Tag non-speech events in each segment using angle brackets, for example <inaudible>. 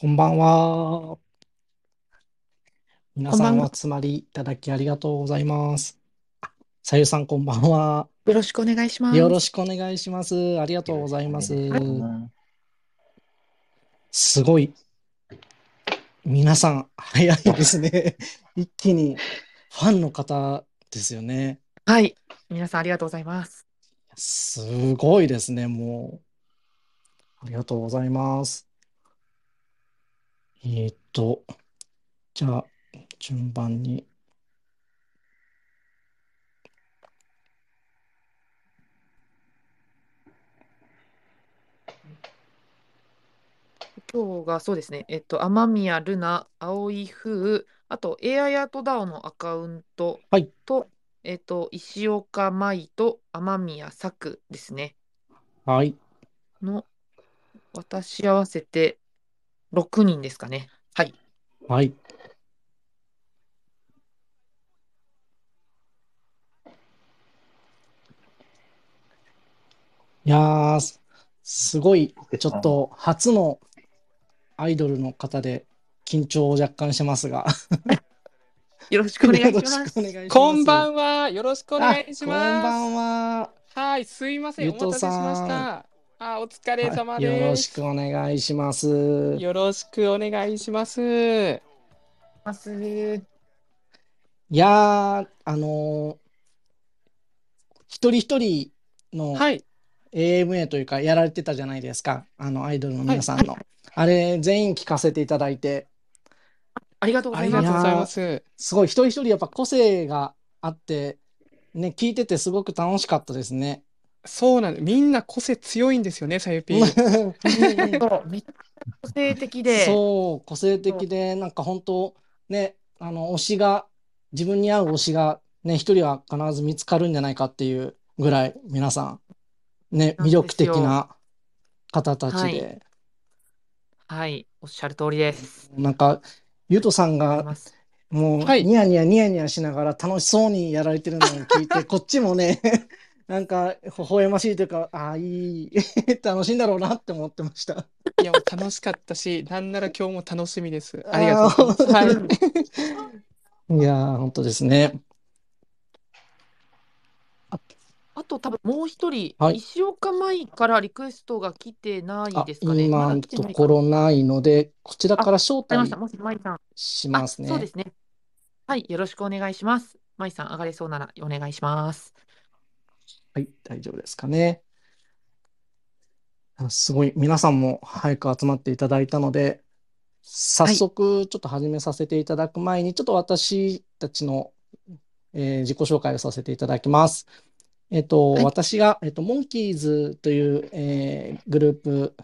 こんばんは。皆さんおこんばんは。集まりいただきありがとうございます。さゆさん、こんばんは。よろしくお願いします。よろしくお願いします。ありがとうございます。すごい。皆さん、早いですね。<laughs> 一気にファンの方ですよね。はい。皆さんありがとうございます。すごいですね、もう。ありがとうございます。えーっと、じゃあ、順番に。今日がそうですね。えっと、雨宮ルナ、青井風、あと AI アートダオのアカウントはい。と、えっと、石岡舞と雨宮作ですね。はい。の、私合わせて6人ですかね。はい。はい。いやー、すすごい、ちょっと初のアイドルの方で緊張を若干してますが、<laughs> よろしくお願いしします。こんばんは。よろしくおあ、願いしこんばんます。は。はい、すいません。お待たせしましさん。た。あ、お疲れ様はい、よろです。しくお願いします。よろしくお願いします。ます。いやー、あのー一人一人のはい、AMA というかやられてたじゃないですか。あのアイドルのはい、皆さんの。あれ全員聞かせていただいて。ありがとうごあざいます。りがとうございいやー、ます。すごい一人一人やっぱ個性があって、ね、聞いててすごく楽しかったですね。そうなん。みんな個性強いんですよね、さゆぴー。<laughs> そう、めっちゃ個性的で、そう、個性的で、なんか本当、ね、あの、推しが、自分に合う推しが、ね、一人は必ず見つかるんじゃないかっていうぐらい、皆さん、ね、なんで魅力。的な方たちはい。で、はい。おっしゃる通りです。なんか、ゆうとさんありが、ます。もう、はい、ニヤニヤニヤニヤしながら楽しそうにやられてるのを聞いて、<laughs> こっちもね、なんか、微笑ましいというか、ああ、いい、<laughs> 楽しいんだろうなって思ってました。いや、もう楽しかったし、<laughs> なんなら今日も楽しみです。ありがとうございます。はい。<laughs> やー、本当ですね。あ、あと多分もう一人、はい。石岡舞からリクエストが来てないあ、ですかね？ま今のだ来てないかな。ところないので、こちらあ、から招わかりました。待もし舞さん。しあ、ますね。そうですね。はい。よろしくお願いします。舞さん、上がれそうならお願いします。はい、大丈夫ですかね。あすごい、皆さんも早く集まっていただいたので、早はい。速ちょっと始めさせていただく前に、ちょっと私たちの、えー自己紹介をさせていただきます。えっと、はい。私が、えっと、モンキーズという、えーグループ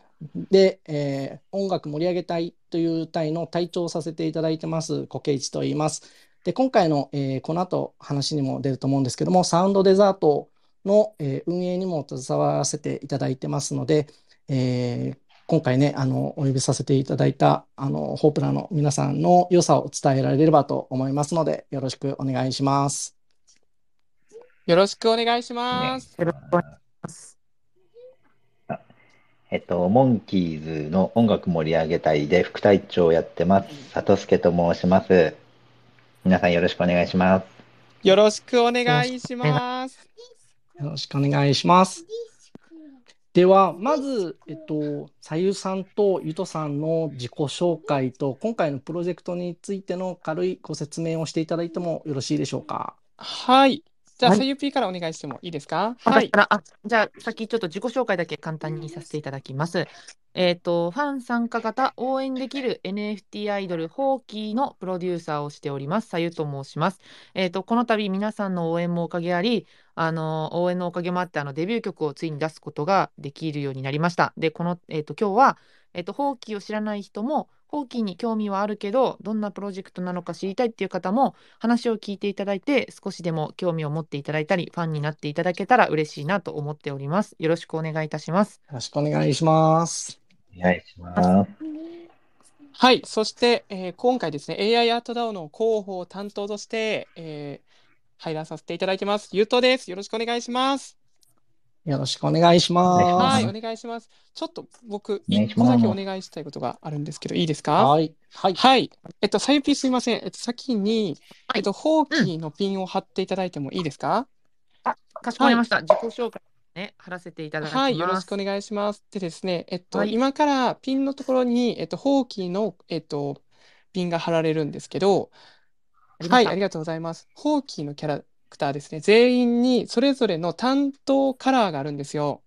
で、えー音楽盛り上げ隊という隊の隊長をさせていただいてます、コケイチと言います。で、今回の、えーこの後話にも出ると思うんですけども、サウンドデザートの、えー運営にも携わらせていただいてますので、えー今回ね、あの、お呼びさせていただいた、あの、ホープラの皆さんの良さを伝えられればと思いますので、よろしくお願いします。よろしくお願いします。よろしくお願いします。あえっと、モンキーズの音楽盛り上げ隊で副隊長をやってます。里助と申します。皆さんよろしくお願いします。よろしくお願いし。ます。よろしくお願いします。では、まず、えっと、さゆさんとゆとさんの自己紹介と、今回のプロジェクトについての軽いご説明をしていただいてもよろしいでしょうか？はい。じゃあ、はい。さゆぴーからお願いしてもいいですか？はい。あ、じゃあ、先ちょっと自己紹介だけ簡単にさせていただきます。えっと、ファン参加型応援できる NFT アイドル、ホーキーのプロデューサーをしております、さゆと申します。えっと、この度、皆さんの応援もおかげあり、あの、応援のおかげもあって、あの、デビュー曲をついに出すことができるようになりました。で、この、えっと、今日は、えっと、ホーキーを知らない人も、ホーキーに興味はあるけど、どんなプロジェクトなのか知りたいっていう方も、話を聞いていただいて、少しでも興味を持っていただいたり、ファンになっていただけたら嬉しいなと思っております。よろしくお願いいたします。よろしくお願いします。お願いします。はい。そして、えー今回ですね、AI アートダオの広報担当として、えー入らさせていただいてます。ゆうとです。よろしくお願いします。よろしくお願いしまはい、す。お願いします。ちょっと僕、一個だけお願いしたいことがあるんですけど、いいですか？はい。はい。はい。えっと、さゆぴーすいません。えっと、先に、はいえっと、ホーキーのピンを貼っていただいてもいいですか？かしこまりました。自己紹介ね、貼らせていただきます。はい、よろしくお願いします。でですね、えっと、はい今からピンのところに、えっと、ホーキーの、えっと、ピンが貼られるんですけど、はい、ありがとうございます。ホーキーのキャラクターですね、全員にそれぞれの担当カラーがあるんですよ。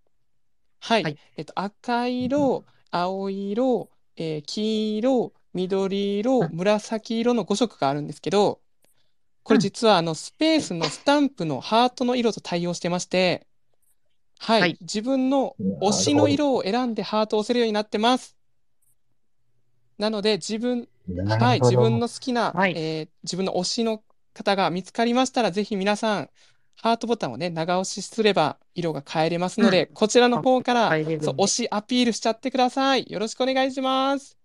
はい、はい。えっと、赤色、青色、えー黄色、緑色、うん紫色の5色があるんですけど、これうん。実はあのスペースのスタンプのハートの色と対応してまして、はい、はい。自分の推しの色を選んでハートを押せるようになってます。なので自分、はい、自分の好きな、はい。えー自分の推しの方が見つかりましたら、ぜひ皆さん、ハートボタンをね、長押しすれば色が変えれますので、こちらの方から、そう、推しアピールしちゃってください。よろしくお願いします。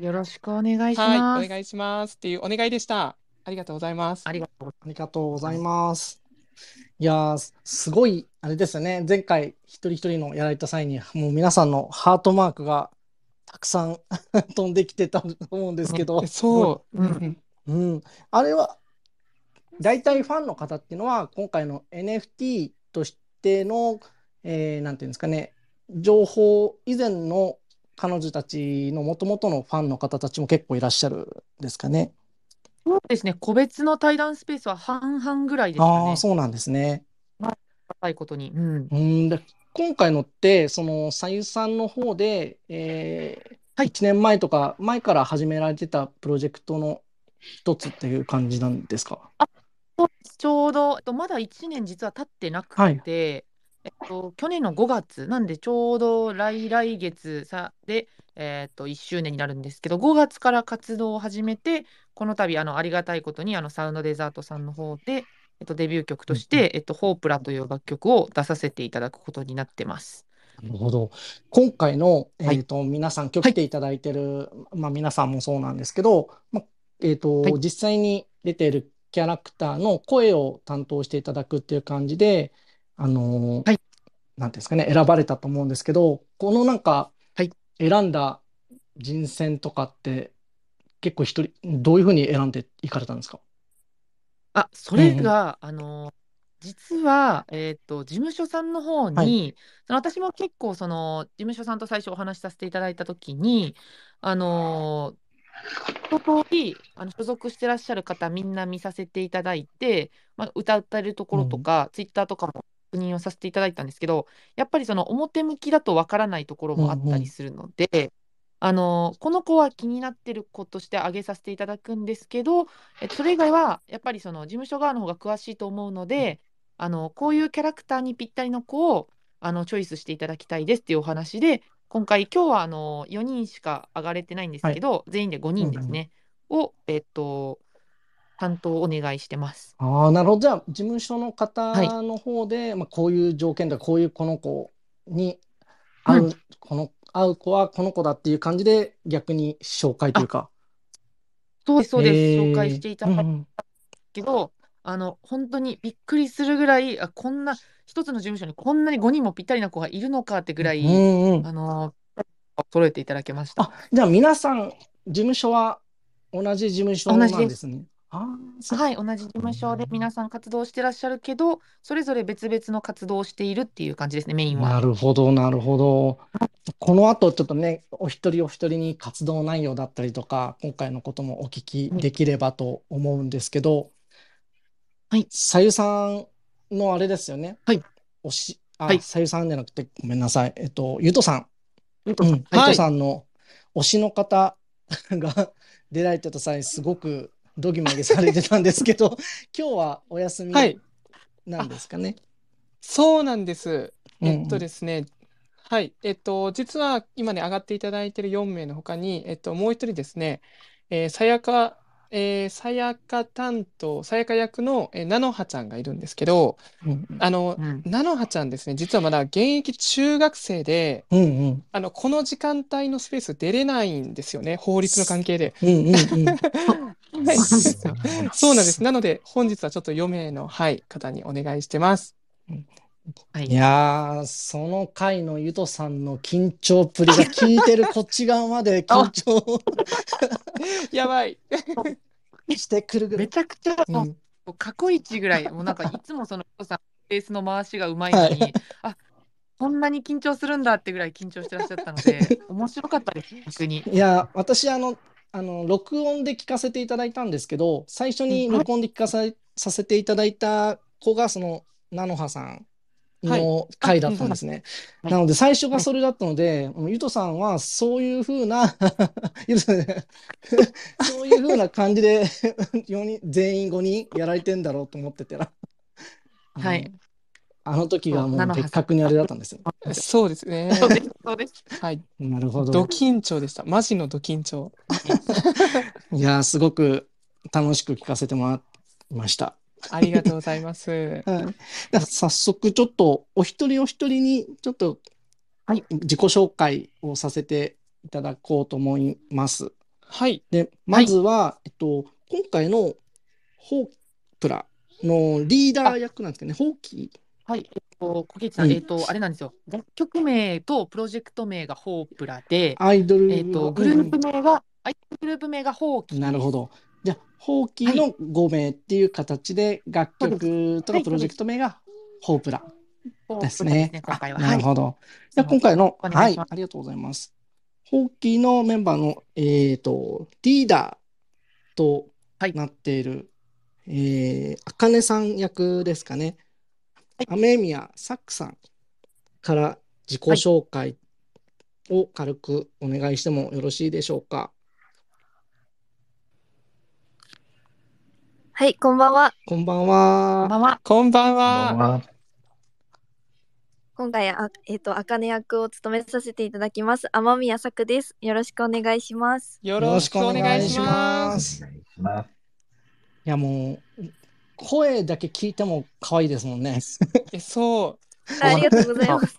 よろしくお願いしはい、ます。お願いしますっていうお願いでした。ありがとうございます。ありがとうございありがとうございます。いやー、すすごい、あれですよね。前回、一人一人のやられた際に、もう皆さんのハートマークがたくさん <laughs> 飛んできてたと思うんですけどえ、そう。うん。あれは、大体ファンの方っていうのは、今回の NFT としての、えーなんていうんですかね、情報以前の彼女たちの元々のファンの方たちも結構いらっしゃるんですかね。そうですね、個別の対談スペースは半々ぐらいですかああ、ね。そうなんですね。高いことに。うん。うん、で今回のって、その、さゆさんの方で、えーはい1年前とか前から始められてたプロジェクトの一つっていう感じなんですか？そうですちょうど、えっと、まだ1年実は経ってなくはい。て、えっと、去年の5月、なんでちょうど来来月さで、えっと、1周年になるんですけど、5月から活動を始めて、この度あのありがたいことにあのサウンドデザートさんの方で、えっと、デビュー曲として、えっと、ホープラという楽曲を出させていただくことになってます。なるほど。今回の、えはい。ーと、皆さん、今日来ていただいてる、まあ、皆さんもそうなんですけど、まあ、えーと、はい。実際に出ているキャラクターの声を担当していただくっていう感じで、あのーはい。なんていうんですかね、選ばれたと思うんですけど、このなんか、はい。選んだ人選とかって、結構一人、どういうふうに選んでいかれたんですか？あ、それが、あの、実は、えっと、事務所さんの方に、はい。その私も結構、その、事務所さんと最初お話しさせていただいたときに、あの、一通り、あの、所属してらっしゃる方、みんな見させていただいて、まあ、歌ってるところとか、ツイッターとかも確認をさせていただいたんですけど、やっぱりその表向きだとわからないところもあったりするので、あの、この子は気になってる子として挙げさせていただくんですけど、えっと、それ以外は、やっぱりその事務所側の方が詳しいと思うので、あの、こういうキャラクターにぴったりの子を、あの、チョイスしていただきたいですっていうお話で、今回、今日はあの、4人しか上がれてないんですけど、全員で5人ですね、を、えっと、担当お願いしてます。ああ、なるほど。じゃあ、事務所のはい方の方で、まあ、こういう条件だ、こういうこの子に合う、うこの、合う子はこの子だっていう感じで、逆に紹介というか。そうです、そうです。へー紹介していただいたうんうんけど、あの、本当にびっくりするぐらい、あ、こんな、一つの事務所にこんなに5人もぴったりな子がいるのかってぐらい、うんうんあの、揃えていただけました。あ、じゃあ皆さん、事務所は同じ事務所なんですね。はい、同じ事務所で皆さん活動してらっしゃるけど、それぞれ別々の活動をしているっていう感じですね、メインは。なるほど、なるほど。この後、ちょっとね、お一人お一人に活動内容だったりとか、今回のこともお聞きできればと思うんですけど、はいさゆさんのあれですよね。はい。推し、あ、はいさゆさんじゃなくて、ごめんなさい。えっと、ゆとさん。ゆうん、ゆはいとさんの推しの方が <laughs> 出られてた際、すごくドギマギされてたんですけど、<laughs> 今日はお休みはい。なんですかね？そうなんです。うんえっとですね、はい。えっと、実は今ね、上がっていただいている4名の他に、えっと、もう一人ですね、えー、さやか、えー、さやか担当、さやか役の、えー、なのはちゃんがいるんですけど、うんあの、うんなのはちゃんですね、実はまだ現役中学生で、うんうんあの、この時間帯のスペース出れないんですよね、法律の関係で。うんうんうん。は <laughs> いそうなんです。なので、本日はちょっと4名の、はい、方にお願いしてます。はいいやー、その回のゆとさんの緊張っぷりが聞いてるこっち側まで <laughs> 緊張やばい。してくるぐらい。めちゃくちゃ、う、もうん過去一ぐらい、もうなんかいつもそのお父さん、ベースの回しがうまいのに、はいあこんなに緊張するんだってぐらい緊張してらっしゃったので、<laughs> 面白かったです、逆に。いや、私、あの、あの、録音で聞かせていただいたんですけど、最初に録音で聞かささせていただいた子が、その、菜の葉さんの回だったんですね。はいなので、最初がそれだったので、もうゆとさんは、そういうふうな、<laughs> ゆとさんねそういうふうな感じで、4人、全員5人やられてんだろうと思ってたら、はい。あの時がもう別格にあれだったんですよ。そうですね。そうです、そうです。はい。なるほドど。緊張でした。マジのド緊張。<laughs> いやー、すごく楽しく聞かせてもらいました。ありがとうございます。<laughs> はい。では早速、ちょっとお一人お一人に、ちょっとはい自己紹介をさせていただこうと思います。はい。で、まずは、えっと、今回のホープラのリーダー役なんですけどね、ホーキはい、えっと、小木さん、うんえっと、あれなんですよ。楽曲名とプロジェクト名がホープラで、アイドルえっと、グループ名が、アイドルグループ名がホーキ。なるほど。じゃあ、ホーキーの5名っていう形で、楽曲とかプロジェクト名がホープラですね。今回は。あなはい。るほど。じゃあ、今回の、はいありがとうございます。ホーキーのメンバーの、えっと、リーダーとはいなっている、えー、あかねさん役ですかね。雨宮サックさんから自己紹介を軽くお願いしてもよろしいでしょうか。はい、こんばんは。こんばんこんばは。んは。こんばんは。は。今回、あえっ、と、あかね役を務めさせていただきます。天宮作です。よろしくお願いします。よよろしくお願いしま。ますす。お願いします。いやもう、声だけ聞いても可愛いですもんね。え、そう。あ <laughs> ありがとうございます。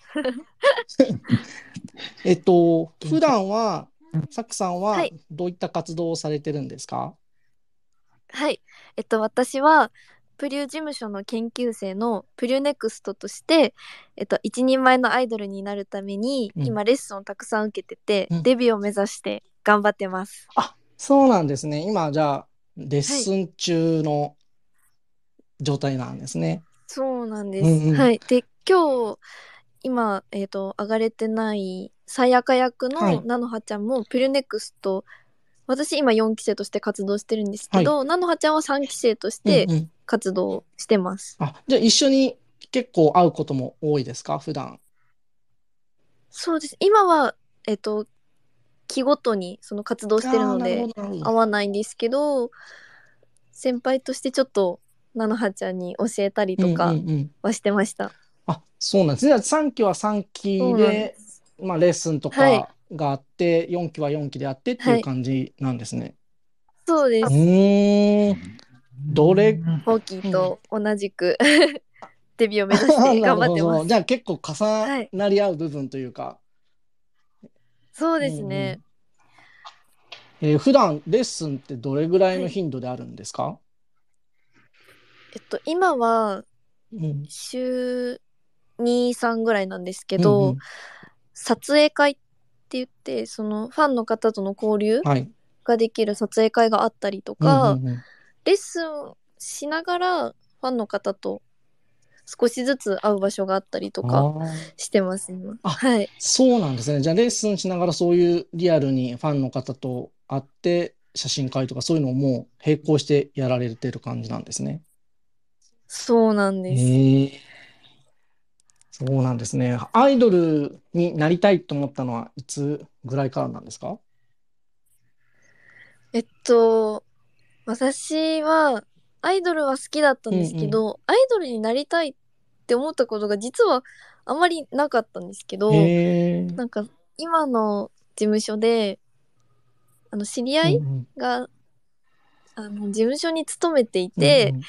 <laughs> えっと、普段はうん、サックさんははいどういった活動をされてるんですか？はい。えっと、私は、プリュー事務所の研究生のプリュネクストとして、えっと、一人前のアイドルになるために、うん今レッスンをたくさん受けてて、うんデビューを目指して頑張ってます。あ、そうなんですね。今、じゃあ、レッスン中の状態なんですね。そうなんです。うんうんはい。で、今日、今、えっ、と、上がれてない、さやか役はいの菜の葉ちゃんも、プリュネクスト、私今4期生として活動してるんですけど、菜の葉ちゃんは3期生としてうんうん活動してます。あ、じゃあ一緒に結構会うことも多いですか？普段。そうです。今は、えっ、と、期ごとにその活動してるのあーなで、るほどなるほど会わないんですけど、先輩としてちょっと、菜の葉ちゃんに教えたりとうんかうんうんはしてました。あ、そうなんです。じゃあ3期は3期そうなんでで、まあレッスンとはいかがあって、4期は4期であってっていう感じなんですね。うそうです。ーん。どれ？ホーキーと同じく <laughs> デビューを目指して <laughs> 頑張ってます。じゃあ結構重なり合う部分というか、そうですね。えー普段レッスンってどれぐらいの頻度であるんですか、えっと今はうん週2、3ぐらいなんですけど、うんうん撮影会って言ってそのファンの方との交流はい。ができる撮影会があったりとか、うんうんうんレッスンしながらファンの方と少しずつ会う場所があったりとかあーしてます今。あはい。そうなんですね。じゃあレッスンしながらそういうリアルにファンの方と会って写真会とかそういうのをもう並行してやられてる感じなんですね。そうなんです。へえそうなんですね。アイドルになりたいと思ったのはいつぐらいからなんですか？えっと、私はアイドルは好きだったんですけど、アイドルになりたいって思ったことが実はあまりなかったんですけど、なんか今の事務所で、あの知り合いうんうん。が、あの事務所に勤めていて、うんうん。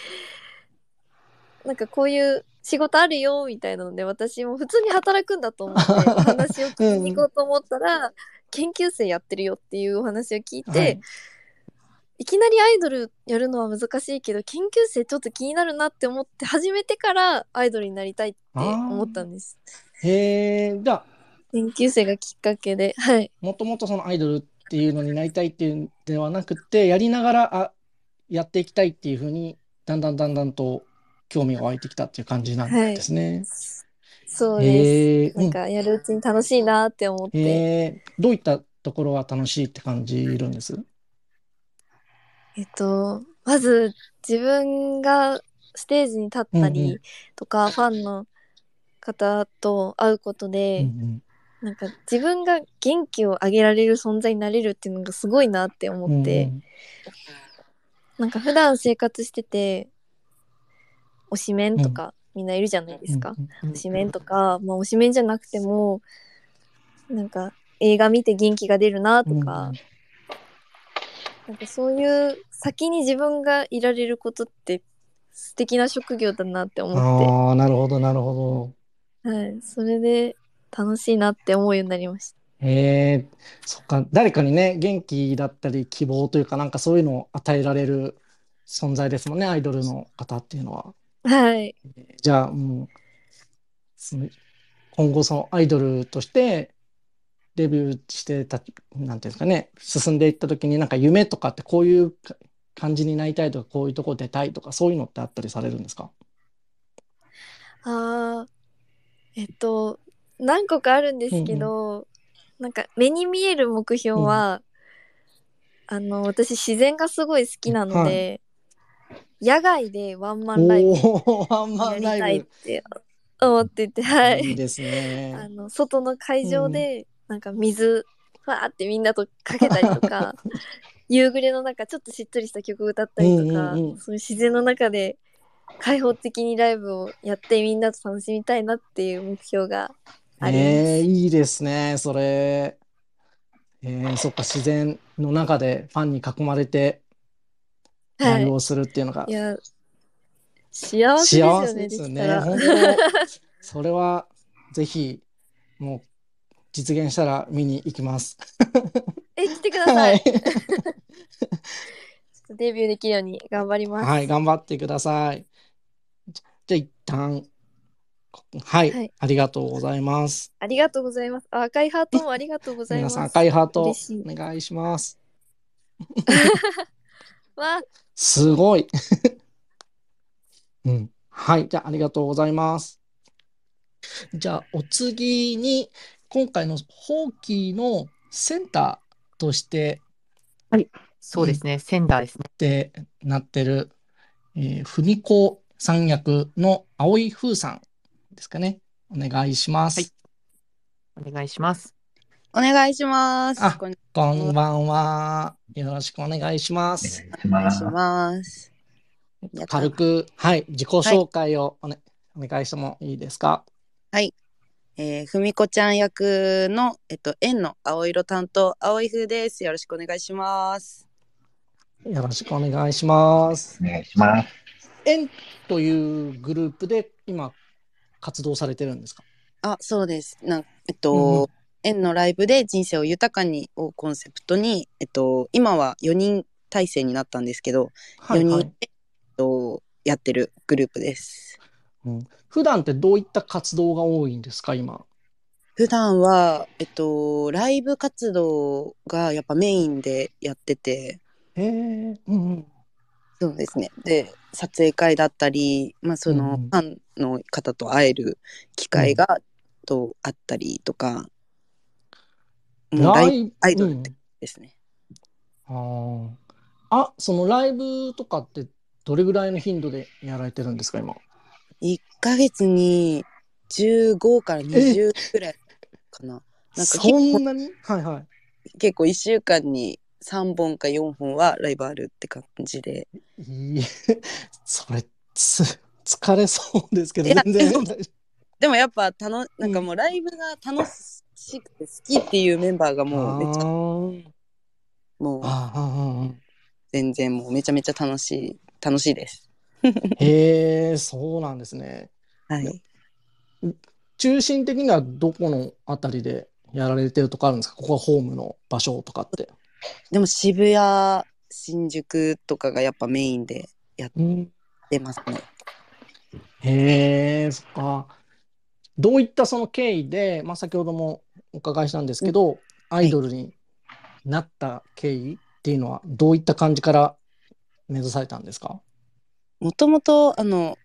なんかこういう仕事あるよみたいなので私も普通に働くんだと思って <laughs> お話を聞きに行こうと思ったら、研究生やってるよっていうお話を聞いて、はいいきなりアイドルやるのは難しいけど研究生ちょっと気になるなって思って始めてからアイドルになりたいって思ったんです。へえ、じゃあ、研究生がきっかけで、はい。もともとそのアイドルっていうのになりたいっていうんではなくて、やりながら、あ、やっていきたいっていうふうに、だんだんだんだんと興味が湧いてきたっていう感じなんですね。そうです。へえ、うん。なんかやるうちに楽しいなって思って。へえ、どういったところが楽しいって感じるんです？えっと、まず自分がステージに立ったうんうん。りとか、ファンの方と会うことうんで、うん。なんか自分が元気をあげられる存在になれるっていうのがすごいなってうん思って、うん。なんか普段生活してて、推しメンうん。とかみんないるじゃないですか。推しメンとか、まあ推しメンじゃなくても、なんか映画見て元気が出るなうん。とか、なんかそういう先に自分がいられることって素敵な職業だなって思って、ああ、なるほど、なるほはい、それで楽しいなって思うようになりましど。へえ、そっか、誰かにね、元気だったり希望というか、なんかそういうのを与えられる存在ですもんね、アイドルの方っていうのは。た。はい。じゃあ、もう、その今後そのアイドルとしてデビューしてた、なんていうんですかね、進んでいった時になんか夢とかってこういうか感じになりたいとか、こういうとこ出たいとか、そういうのってあったりされるんですか？あーえっと、何個かあるんですけど、なんか目に見える目標は、あの、私自然がすごい好きなので、野外でワンマンライブおー、ワンマやりたンライブ。いって思ってて、はいい。いですあね。の、外の会場で、なんか水、ファーってみんなとかけたりとか、<laughs> 夕暮れの中、ちょっとしっとりした曲を歌ったりとか、うんうんうんそういう自然の中で開放的にライブをやってみんなと楽しみたいなっていう目標があります。えー、いいですね、それ。えー、そっか、自然の中でファンに囲まれてラはい。イブをするっていうのがいや、幸せですよね、ね。本当、<laughs> それはぜひ、もう実現したら見に行きます。え、来てくださ。はいい。<laughs> ちょっとデビューできるように頑張ります。はい、頑張ってください。じじゃあ一旦、はい、はいありがとうございます。ありがとうございます。あ赤いハートもありがとうございます。皆さん赤いハートお願いします。<laughs> わすごい。<laughs> うん。はい。じゃあ、ありがとうございます。じゃあ、お次に、今回のホーキーのセンターとしてそうですね、センダーですね。ってなってる、えー、文子さん役の青井風さんですかね。お願いします。はいお願いします。お願いします。あこんこんばんは。よろしくお願いします。お願いしお願います。軽く、はい、自己紹介をお,、ね、お願いしてもいいですか？えー、ふみこちゃん役の、えっと、円の青色担当、青い風です。よろしくお願いします。よろしくお願いしますお。願いします。円というグループで今活動されてるんですか？あ、そうです。なんえっと、円のライブで人生を豊かにをコンセプトに、えっと、今は4人体制になったんですけど、4人はいはいで、えっと、やってるグループです。うん。普段ってどういった活動が多いんですか、今？普段は、えっと、ライブ活動がやっぱメインでやってて、へえ、うんうん。そうですね。で、撮影会だったり、まあ、その、ファンの方と会える機会が、とあったりとか、もうライブイアイドルってですね。うん、あそのライブとかってどれぐらいの頻度でやられてるんですか、今？1ヶ月に15から20くらいかな。なんか結そ構んなに？はいはい。結構1週間に3本か4本はライブあるって感じで。いい <laughs> それつ、疲れそうですけど、全然でもでもやっぱたのなんかもうライブが楽しくて好きっていうメンバーがもうめっちゃもう全然もうめちゃめちゃ楽しい楽しいです。<laughs> へえ、そうなんですね。はい。中心的にはどこのあたりでやられてるとかあるんですか？ここはホームの場所とかって。でも渋谷新宿とかがやっぱメインでうん出ますね。へえ、そっか。どういったその経緯で、まあ、先ほどもお伺いしたんですけど、アイドルになった経緯っていうのは、どういった感じから目指されたんですか？もともと、あの、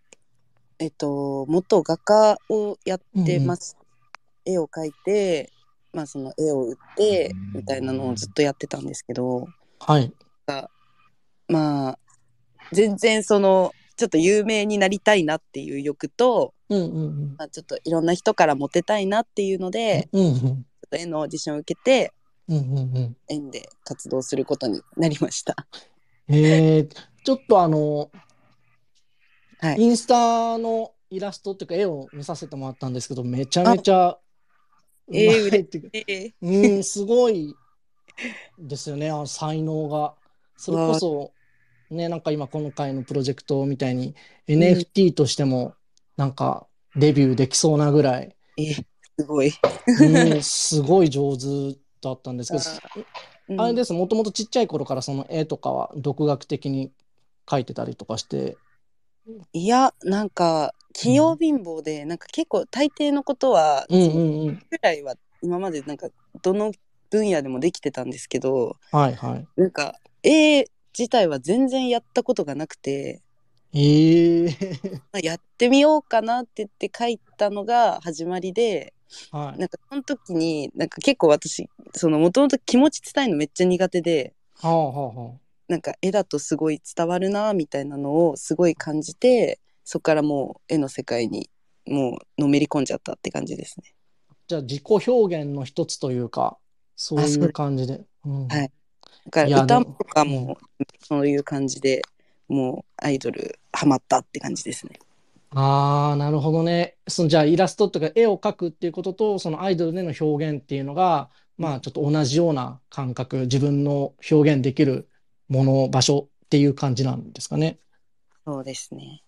えっと、元画家をやってます。絵を描いて、まあその絵を売って、みたいなのをずっとやってたんですけど、はい。まあ、全然その、ちょっと有名になりたいなっていう欲と、うんうんまあ、ちょっといろんな人からモテたいなっていうので、うん。うんちょっと絵のオーディションを受けて、うん。うんうんで活動することになりました。えー、ちょっとあの、はいインスタのイラストっていうか絵を見させてもらったんですけど、めちゃめちゃうまえーいっていうか、ええうん、すごいですよね、あの才能が。それこそ、ね、なんか今今回のプロジェクトみたいに NFT としてもなんかデビューできそうなぐらい、えすごい。うん、すごい上手だったんですけど、<laughs> うんあれです、もともとちっちゃい頃からその絵とかは独学的に描いてたりとかして、いや、なんか、器用貧乏で、なんか結構大抵のことは、うんうんうん。くらいは今までなんか、どの分野でもできてたんですけど、はいはい。なんか、絵自体は全然やったことがなくて、ええまあやってみようかなって言って書いたのが始まりで、はい。なんかその時に、なんか結構私、そのもともと気持ち伝えるのめっちゃ苦手で、はあはあはあ。なんか絵だとすごい伝わるなみたいなのをすごい感じてそこからもう絵の世界にもうのめり込んじゃったって感じですね。じゃあ自己表現の一つというか、そういう感じで。うんはいだから歌とかもそういう感じでもうアイドルハマったって感じですね。ああ、なるほどね。そのじゃあイラストとか絵を描くっていうことと、そのアイドルでの表現っていうのが、まあちょっと同じような感覚、自分の表現できるもの、場所っていう感じなんですかね。そうですね。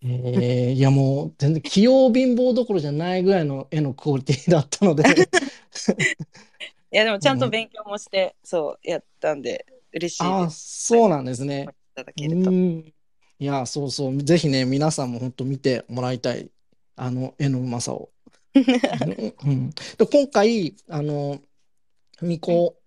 えー、いやもう全然器用貧乏どころじゃないぐらいの絵のクオリティだったので、<laughs> いやでもちゃんと勉強もして、そうやったんで嬉しいあ。そうなんですね。いただけると。うん。いや、そうそう。ぜひね、皆さんも本当見てもらいたい。あの、絵のうまさを。<laughs> うん、で今回、あの、みこ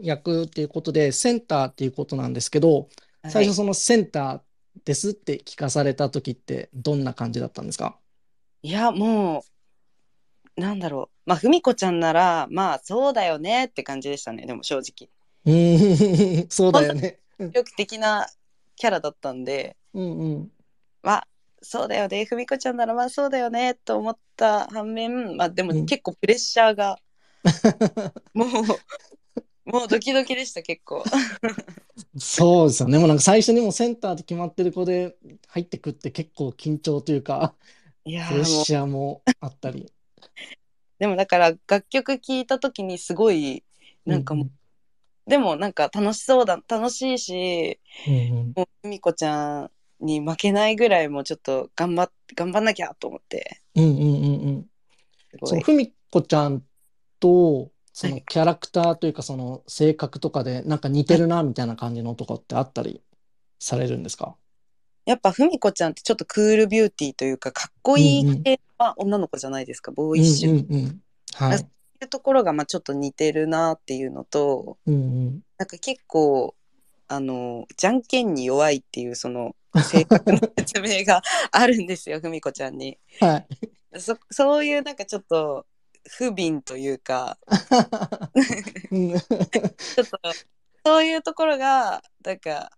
役っていうことで、センターっていうことなんですけど、最はい初そのセンターですって聞かされた時ってどんな感じだったんですか？いやもうなんだろうまあふみこちゃんならまあそうだよねって感じでしたねでも正直。うーん、<laughs> そうだよね。魅力的なキャラだったんでうんうん。まあそうだよねふみこちゃんならまあそうだよねと思った反面まあでもうん結構プレッシャーが、<laughs> もうもうドキドキでした結構そうですよね。もうなんか最初にもうセンターで決まってる子で入ってくって結構緊張というか、プレッシャーもあったり。でもだから楽曲聴いた時にすごいなんかもう、でもなんか楽しそうだ楽しいしうんうん。もうふみこちゃんに負けないぐらいもうちょっと頑張っ頑張んなきゃと思って。うんうんうんうん。そふみこちゃんとそはい。のキャラクターというかその性格とかでなんか似てるなみたいな感じのとこってあったりされるんですか？やっぱふみこちゃんってちょっとクールビューティーというかかっこいうんうんい系は女の子じゃないですかボーうんイッシュっうんうん。はい。ていうところがまあちょっと似てるなっていうのとうんうん。なんか結構あのじゃんけんに弱いっていうその性格の説明があるんですよふみこちゃんに。はい。そそういうなんかちょっと不憫というかうん <laughs> ちょっとそういうところがなんか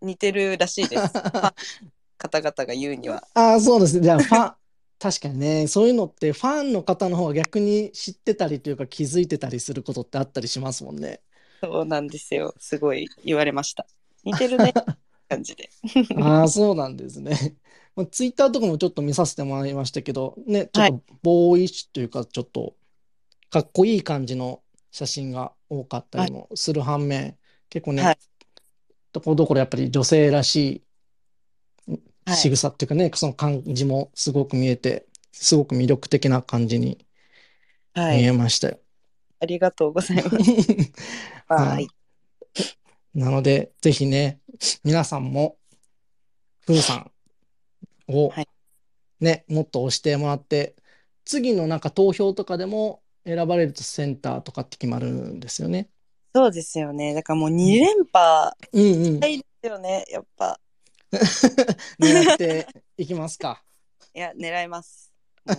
似てるらしいです <laughs> 方々が言うには。ああ、そうですね。じゃあ、ファン、確かにね、そういうのってファンの方の方が逆に知ってたりというか気づいてたりすることってあったりしますもんね。そうなんですよすごい言われました。似てるね <laughs> 感じで。ああ、そうなんですね。まあ、ツイッターとかもちょっと見させてもらいましたけど、ね、ちょっとボーイッシュというか、ちょっとかっこいい感じの写真が多かったりもする反面、結構ね、はいところどころやっぱり女性らしいはい仕草っていうかね、その感じもすごく見えて、すごく魅力的な感じに見はい、えましたよ。ありがとうございます。は <laughs> はいい。なので、ぜひね、皆さんも、ふーさんをはいね、もっと押してもらって、次のなんか投票とかでも選ばれるとセンターとかって決まるんですよね。そうですよね。だからもう2連覇うんうん。したいですよね、やっぱ。<laughs> 狙っていきますか。<laughs> いや、狙います。も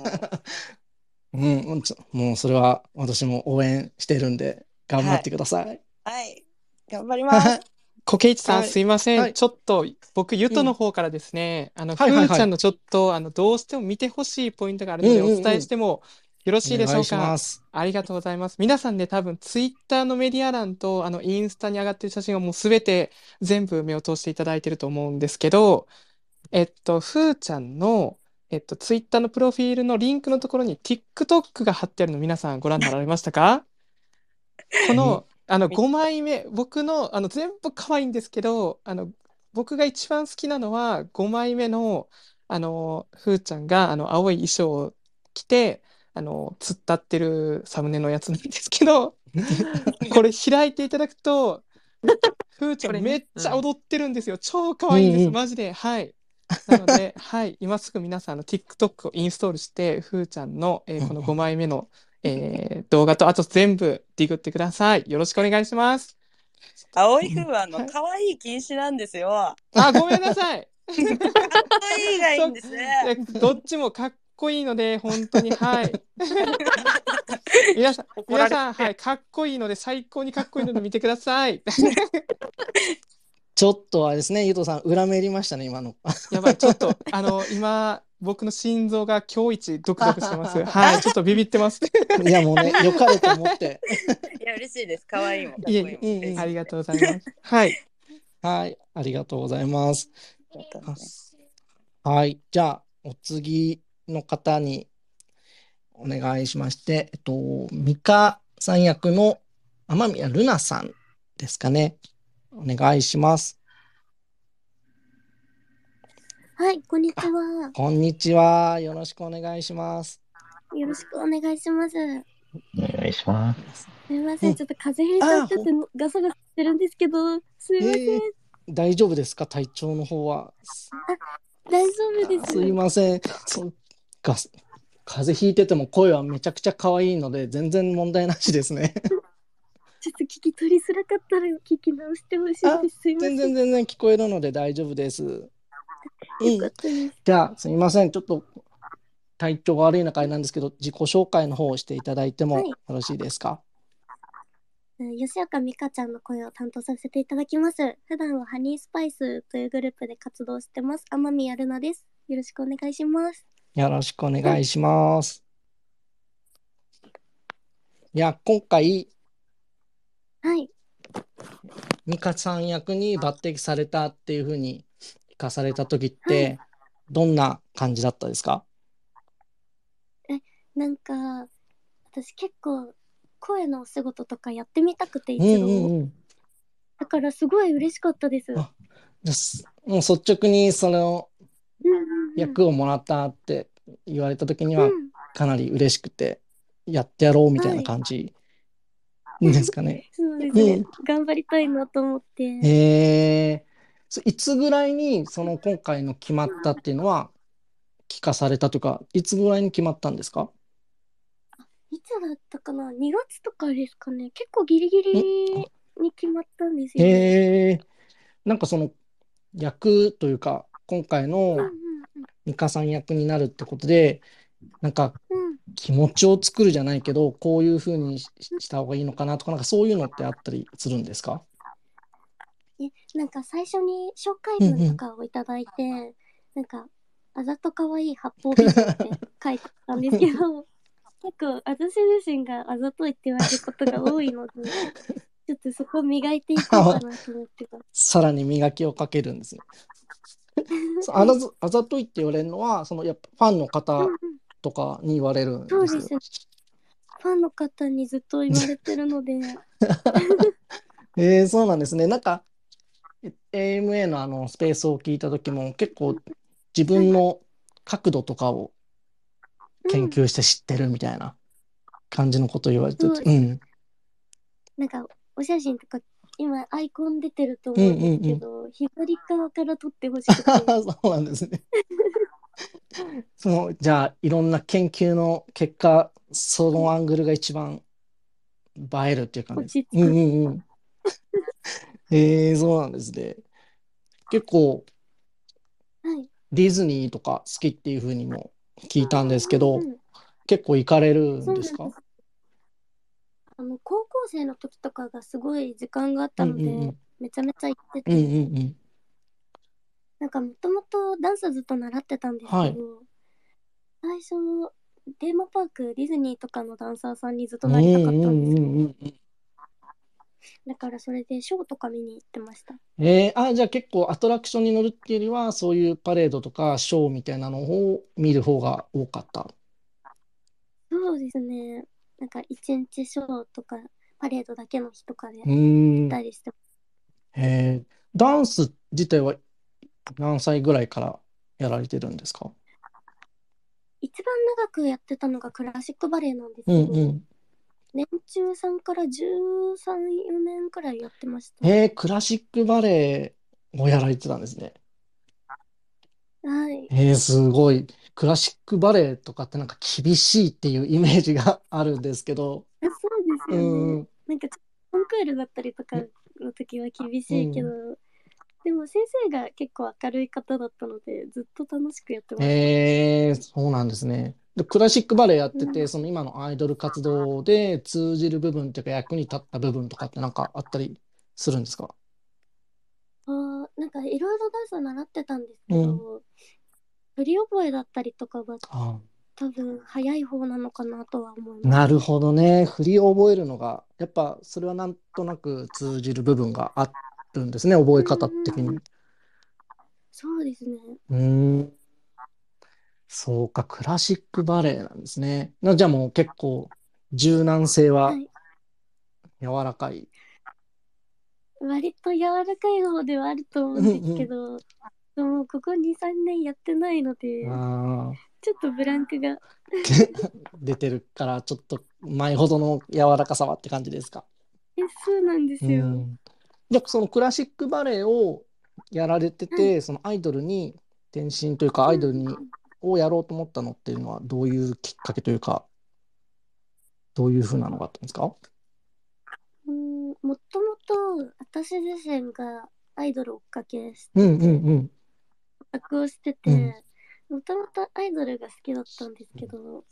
ううん、うんちょもうそれは私も応援してるんで、頑張ってください。はい。頑張ります。<laughs> コケイチさん、はいすいません。はいちょっと、僕、ゆとの方からですね、あの、ふはいはいはいーちゃんのちょっと、あの、どうしても見てほしいポイントがあるので、うんうんうんお伝えしてもよろしいでしょうか？ありがとうございます。皆さんね、多分、ツイッターのメディア欄と、あの、インスタに上がってる写真をもうすべて全部目を通していただいてると思うんですけど、えっと、ふーちゃんの、えっと、ツイッターのプロフィールのリンクのところに TikTok が貼ってあるの皆さんご覧になられましたか？この、あの、5枚目、僕の、あの、全部可愛いんですけど、あの、僕が一番好きなのは、5枚目の、あの、ふーちゃんが、あの、青い衣装を着て、あの、突っ立ってるサムネのやつなんですけど、<laughs> これ開いていただくと、ふーちゃんめっちゃ踊ってるんですよ。超可愛いんです。うんうんマジで。はい。なので、<laughs> はい。今すぐ皆さん、あの、TikTok をインストールして、ふーちゃんの、えーこの5枚目の、えー動画と、あと全部ディグってください。よろしくお願いします。青い風は、あの、はい可愛い禁止なんですよ。かあ、ごめんなさい。<laughs> っこいいがいいんですね。えどっちもかっこいいので、本当に、<laughs> はい。<laughs> 皆さん、皆さん、はい、かっこいいので、最高にかっこいいので見てください。<laughs> ちょっとあれですね、ゆとさん、裏目入りましたね、今の。やばい、ちょっと、あの、今、僕の心臓が今日一ドクドクしてます。はい、ちょっとビビってます。いや、もうね、良かれと思って。いや、嬉しいです。可愛いもん。かっこいえいいもん。うんうん嬉しいありがとうございます。はい。はい、ありがとうございます。だったんですねはい、じゃあ、お次の方にお願いしまして、えっと、ミカさん役の雨宮ルナさんですかね。お願いします。はい、こんにちは。こんにちは。よろしくお願いします。よろしくお願いします。すお願いします。みません、うんちょっと風邪ひいちゃっててガサガサしてるんですけど、すいません、えー大丈夫ですか？体調の方は。大丈夫です。すいません。そうか風邪ひいてても声はめちゃくちゃ可愛いので、全然問題なしですね。ちょっと聞き取りづらかったら聞き直してほしいです。すいません。全然全然聞こえるので大丈夫です。うんよかったです。じゃあ、すみません。ちょっと体調が悪い中なんですけど、自己紹介の方をしていただいてもはいよろしいですか？うん吉岡美香ちゃんの声を担当させていただきます。普段はハニースパイスというグループで活動してます。天宮ルナです。よろしくお願いします。よろしくお願いします。いや、今回、はい。美香さん役に抜擢されたっていうふうに聞かされた時って、どんな感じだったですか？なんか、私結構声のお仕事とかやってみたくてうん一度、うんうん。だからすごい嬉しかったです。もう率直にその役をもらったって言われた時にはうんかなり嬉しくて、やってやろうみたいな感じですかね。そうですね、うん頑張りたいなと思って。へえ。そいつぐらいにその今回の決まったっていうのは聞かされたとか、いつぐらいに決まったんですか？いつだったかな ?2 月とかですかね。結構ギリギリに決まったんですよ、ね。へえ。なんかその役というか、今回のうんうん美香さん役になるってことで、なんかうん気持ちを作るじゃないけど、こういうふうにしした方がいいのかなとか、なんかそういうのってあったりするんですか？えなんか最初に紹介文とかをいただいて、なんか、あざとかわいい八方美人って書いてたんですけど、<laughs> 結構私自身があざといって言われることが多いので、<laughs> ちょっとそこ磨いていこうかなと思ってます。さらに磨きをかけるんですね。そうあざずあざといって言われるのは、そのやっぱファンの方うんうんとかに言われるんそうですよです。ファンの方にずっと言われてるので、<laughs> えー、そうなんですね。なんか、え AMA のあのスペースを聞いた時も結構自分の角度とかを研究して知ってるみたいな感じのことを言われてて、そううん。なんかお写真とか今アイコン出てると思うんですけど、左側から撮ってほしくて。<laughs> そうなんですね。<laughs> その、じゃあ、いろんな研究の結果、そのアングルが一番映えるっていう感じうんうんうん。<laughs> えー、そうなんですね。結構、はい。ディズニーとか好きっていうふうにも聞いたんですけどうん、うん結構行かれるんですか？あの高校生の時とかがすごい時間があったので、うんうんうん。めちゃめちゃ行ってて、うんうんうん。なんかもともとダンスずっと習ってたんですけど、はい。最初テーマパークディズニーとかのダンサーさんにずっとうんなりたかうんったんですよ、うんうん。だからそれでショーとか見に行ってました。えー、あ、じゃあ結構アトラクションに乗るっていうよりは、そういうパレードとかショーみたいなのを見る方が多かった。そうですねなんか一日ショーとかパレードだけの日とかでう行。ったりして、えー、ダンス自体は何歳ぐらいからやられてるんですか？一番長くやってたのがクラシックバレエなんですけど、うんうん。年中さんから13、4年くらいやってました。えー、クラシックバレエをやられてたんですね。はい。えー、すごい。クラシックバレエとかってなんか厳しいっていうイメージがあるんですけど。そうですうよね。ん。なんかコンクールだったりとかの時は厳しいけど、でも先生が結構明るい方だったので、ずっと楽しくやってました。えー、そうなんですね。で、クラシックバレエやってて、うんその今のアイドル活動で通じる部分っていうか役に立った部分とかってなんかあったりするんですか？なんかいろいろダンス習ってたんですけど、振り覚えだったりとかがあ多分早い方なのかなとは思います。なるほどね。振りを覚えるのが、やっぱそれはなんとなく通じる部分があるんですね、覚え方的に。そうですね。うーん。そうか、クラシックバレエなんですね。なじゃあもう結構柔軟性ははい。柔らかい。割と柔らかい方ではあると思うんですけど、でもここ2、3年やってないので、あちょっとブランクが。ー <laughs> 出てるから、ちょっと前ほどの柔らかさはって感じですか？え、そうなんですうよ。ん。じゃあそのクラシックバレエをやられてて、そのアイドルに転身というか、アイドルにをやろうと思ったのっていうのはどういうきっかけというか、どういうふうなのがあったんですか？うん、もともと私自身がアイドル追っかけしてうんうんて、うん。オタクをしてて、もともとアイドルが好きだったんですけど、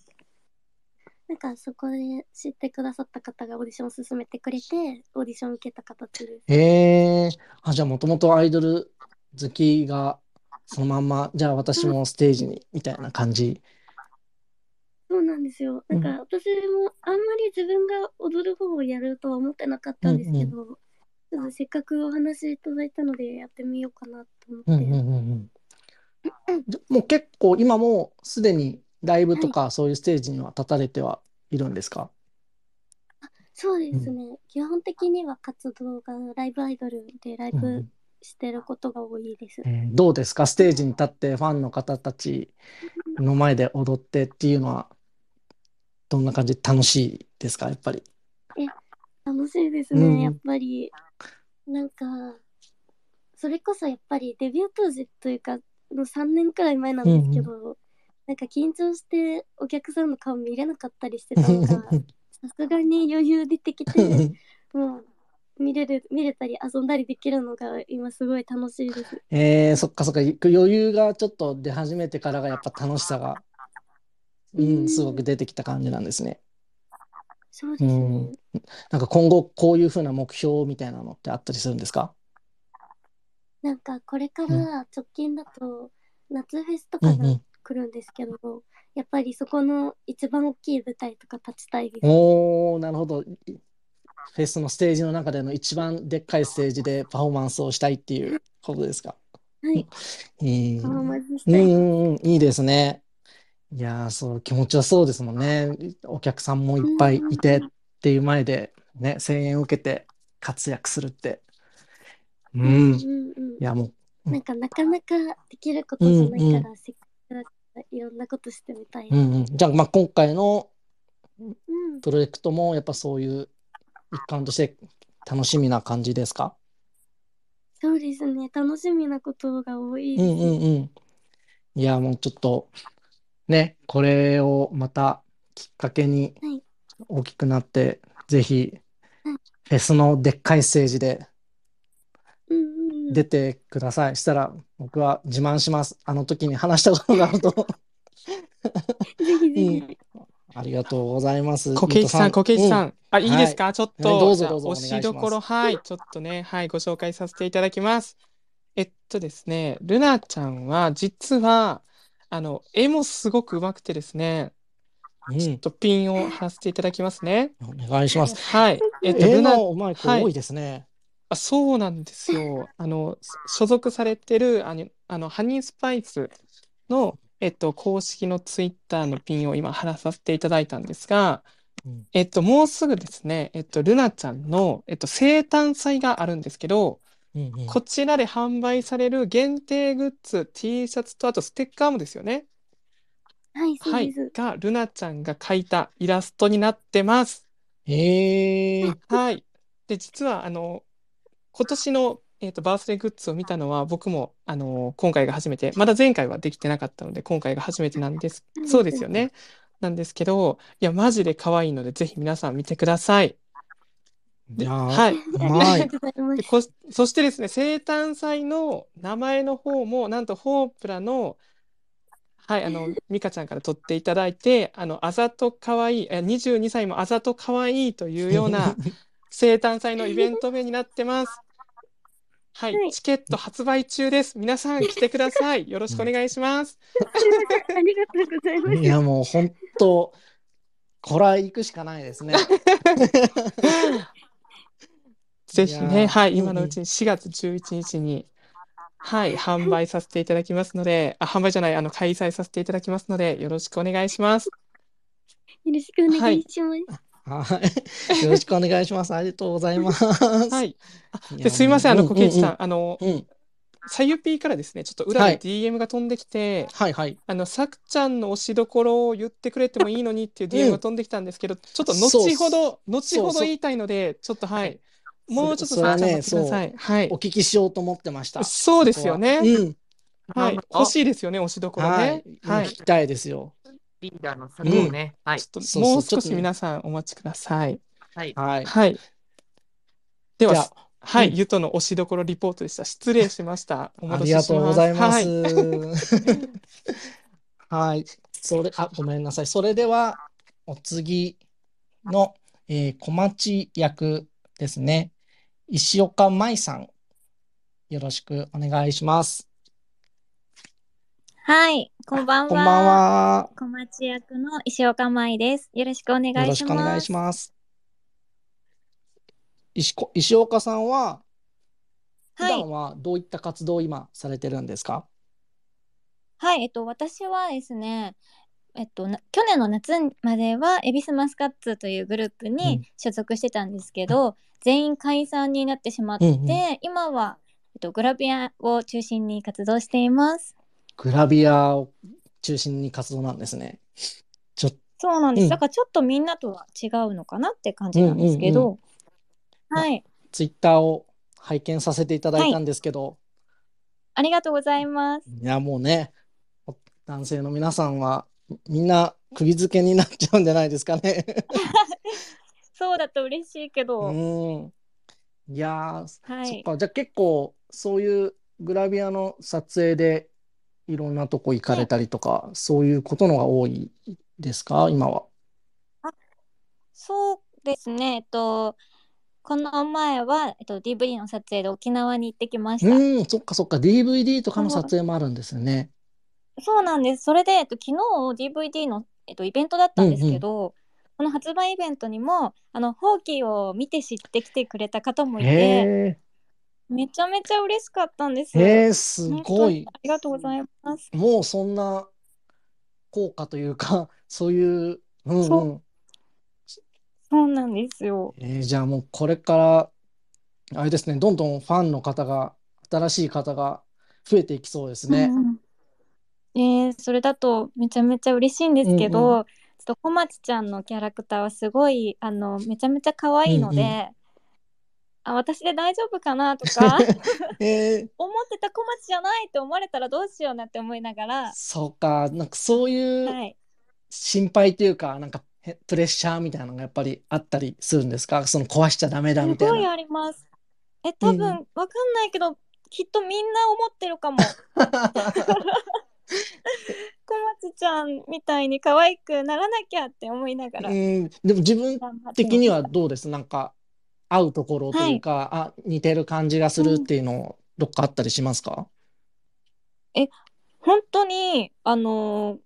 なんかそこで知ってくださった方がオーディションを進めてくれて、オーディションを受けた形です。へえ、あ、じゃあもともとアイドル好きがそのまんま、じゃあ私もステージに、みたいな感じ。そうなんですよ。なんか私もあんまり自分が踊る方をやるとは思ってなかったんですけど、ちょっとせっかくお話いただいたのでやってみようかなと思って。うんうんうんもう結構今もすでにライブとかそういうステージには立たれてはいるんですか？そうですね、基本的には活動がライブアイドルでライブうん。してることが多いです。えーどうですか？ステージに立ってファンの方たちの前で踊ってっていうのはどんな感じ？楽しいですか？やっぱり。楽しいですね、うんやっぱり。なんか、それこそやっぱりデビュー当時というか、もう3年くらい前なんですけど、なんか緊張してお客さんの顔見れなかったりしてたのが、さすがに余裕出てきて、<laughs> もう見れる、見れたり遊んだりできるのが今すごい楽しいです。えー、そっかそっか余裕がちょっと出始めてからがやっぱ楽しさが、うん、すごく出てきた感じなんですね。そうですね。うんなんか今後こういうふうな目標みたいなのってあったりするんですか？なんかこれから直近だと夏フェスとかんうん来るんですけど、やっぱりそこの一番大きい舞台とか立ちたいです。おー、なるほど。いフェスのステージの中での一番でっかいステージでパフォーマンスをしたいっていうことですか？はい。パフォーマンスしうんたい。うんうん、いいですね。いやー、そう、気持ちはそうですもんね。お客さんもいっぱいいてっていう前で、ね、声援を受けて活躍するって。うん。うんうんいや、もう、なんかなかなかできることじゃないから、うんうせっかくだからいろんなことしてみたい。うんうん。じゃあ、まあ、今回のうんプロジェクトも、やっぱそういう一環として楽しみな感じですか？そうですね。楽しみなことが多い。うんうんうん。いや、もうちょっと、ね、これをまたきっかけにはい大きくなって、ぜひはい、フェスのでっかいステージでうんうんうん。出てください。したら、僕は自慢します。あの時に話したことがあると。ぜひぜひ。ありがとうございます。こけいちさん、こけいちさうんん。あ、いいですか？ちょっはいどと、じゃあうぞどうぞ推しどころ、はい、ちょっとね、はい、ご紹介させていただきます。えっとですね、ルナちゃんは、実は、あの、絵もすごく上手くてですね、うん、ちょっとピンを貼らせていただきますね。お願いします。はい。えっと、絵ルナ、のうまい子はい多いですね。あ、そうなんですよ。あの、所属されてる、あの、あのハニースパイスの、えっと、公式のツイッターのピンを今貼らさせていただいたんですが、うんえっと、もうすぐですね、えっと、ルナちゃんの、えっと、生誕祭があるんですけど、うんうんこちらで販売される限定グッズ、T シャツと、あとステッカーもですよね。はい、そうはい。が、ルナちゃんが描いたイラストになってます。へえ。はい。で、実は、あの、今年の、えっと、バースデーグッズを見たのは、僕も、あの、今回が初めて、まだ前回はできてなかったので、今回が初めてなんです。そうですよね。なんですけど、いや、マジで可愛いので、ぜひ皆さん見てください。はい。<laughs> ありが。とうございま。ですこそしてですね、生誕祭の名前の方も、なんと、フォープラの、はい、あの、ミカちゃんから取っていただいて、あの、あざとかわいい、え22歳もあざとかわいいというような <laughs> 生誕祭のイベント名になってます。はい、はいチケット発売中です。皆さん来てください。よろしくお願いします。ありがとうございます。いや、もう本当、これは行くしかないですね。<laughs> ぜひね、はい、うん今のうちに4月11日に、はい、販売させていただきますので、あ、販売じゃない、あの、開催させていただきますので、よろしくお願いします。よろしくお願いします。はい。<laughs> よろしくお願いします。ありがとうございます。はい。あいやで、すいません、あの、うんコケイチさん、あの、うんうん。さゆぴーからですね、ちょっと裏ではい DM が飛んできて、はいはい。あの、さくちゃんの推しどころを言ってくれてもいいのにっていう DM が飛んできたんですけど、ちょっと後ほど、後ほど言いたいので、ちょっとはい、もうちょっとさくちゃん待ってください。はいお。聞きしようと思ってました。そうですよねうん。はい。欲しいですよね、推しどころはいね。。はい聞。きたいですよ。リーダーの策をね。はいちょ。っともうちょっとね少し皆さんお待ちください。はい。はい。はい。でははい、うんゆとの推しどころリポートでした。失礼しました。おありがとうご。ざいます。<laughs> はい。はい。それ、あ、ごめんなさい。それでは、お次の、えー小町役ですね。石岡舞さん。よろしくお願いします。はい、こんばんは。こんばんは。小町役の石岡舞です。よろしくお願いします。よろしくお願いします。石こ石岡さんは、普はい段はどういった活動を今されてるんですか？はい、えっと、私はですね、えっと、な去年の夏までは、エビスマスカッツというグループうんに所属してたんですけど、全員解散になってしまって、うんうん今は、えっと、グラビアを中心に活動しています。グラビアを中心に活動なんですね。ちょっそうなんです。うんだからちょっとみんなとは違うのかなって感じなんですけど、うんはい、ツイッターを拝見させていただいたんですけど、ありがとうございます。い、やもうね、男性の皆さんはみんな釘付けになっちゃうんじゃないですかね。<laughs> そうだと嬉しいけど、うん。いやー、はい。そっか。じゃあ結構そういうグラビアの撮影でいろんなとこ行かれたりとか、そういうことのが多いですか？今は。そうですね。えっと、この前は、えっと、DVD の撮影で沖縄に行ってきました。うん、そっかそっか。DVD とかの撮影もあるんですよね。そうなんです。それで、えっと、昨日 DVD の、えっと、イベントだったんですけど、この発売イベントにも、あの、ホーキーを見て知ってきてくれた方もいて、へめちゃめちゃ嬉しかったんです。え、へえ、す本ごい。ありがとうございます。もうそんな効果というか、<laughs> そういう、うんそうん。そうなんですよ。えーじゃあもうこれから、あれですね、どんどんファンの方が、新しい方が増えていきそうですね。うんうんえーそれだとめちゃめちゃ嬉しいんですけど、うんうちょっと小町ちゃんのキャラクターはすごいあのめちゃめちゃ可愛いので、うんうあ私で大丈夫かなとか <laughs> えー、思ってた小町じゃないって思われたらどうしようなって思いながら、そうか、なんかそういうはい、心配というか、なんかへプレッシャーみたいなのがやっぱりあったりするんですか？その壊しちゃダメだすみたいな。ごいあります。え多分、うん。わかんないけどきっとみんな思ってるかも。<laughs> <laughs> 小町ちゃんみたいに可愛くならなきゃって思いながら。うん、でも自分的にはどうです？なんか合うところというか、あ、似てる感じがするっていうのどっかあったりしますか？本当にあのー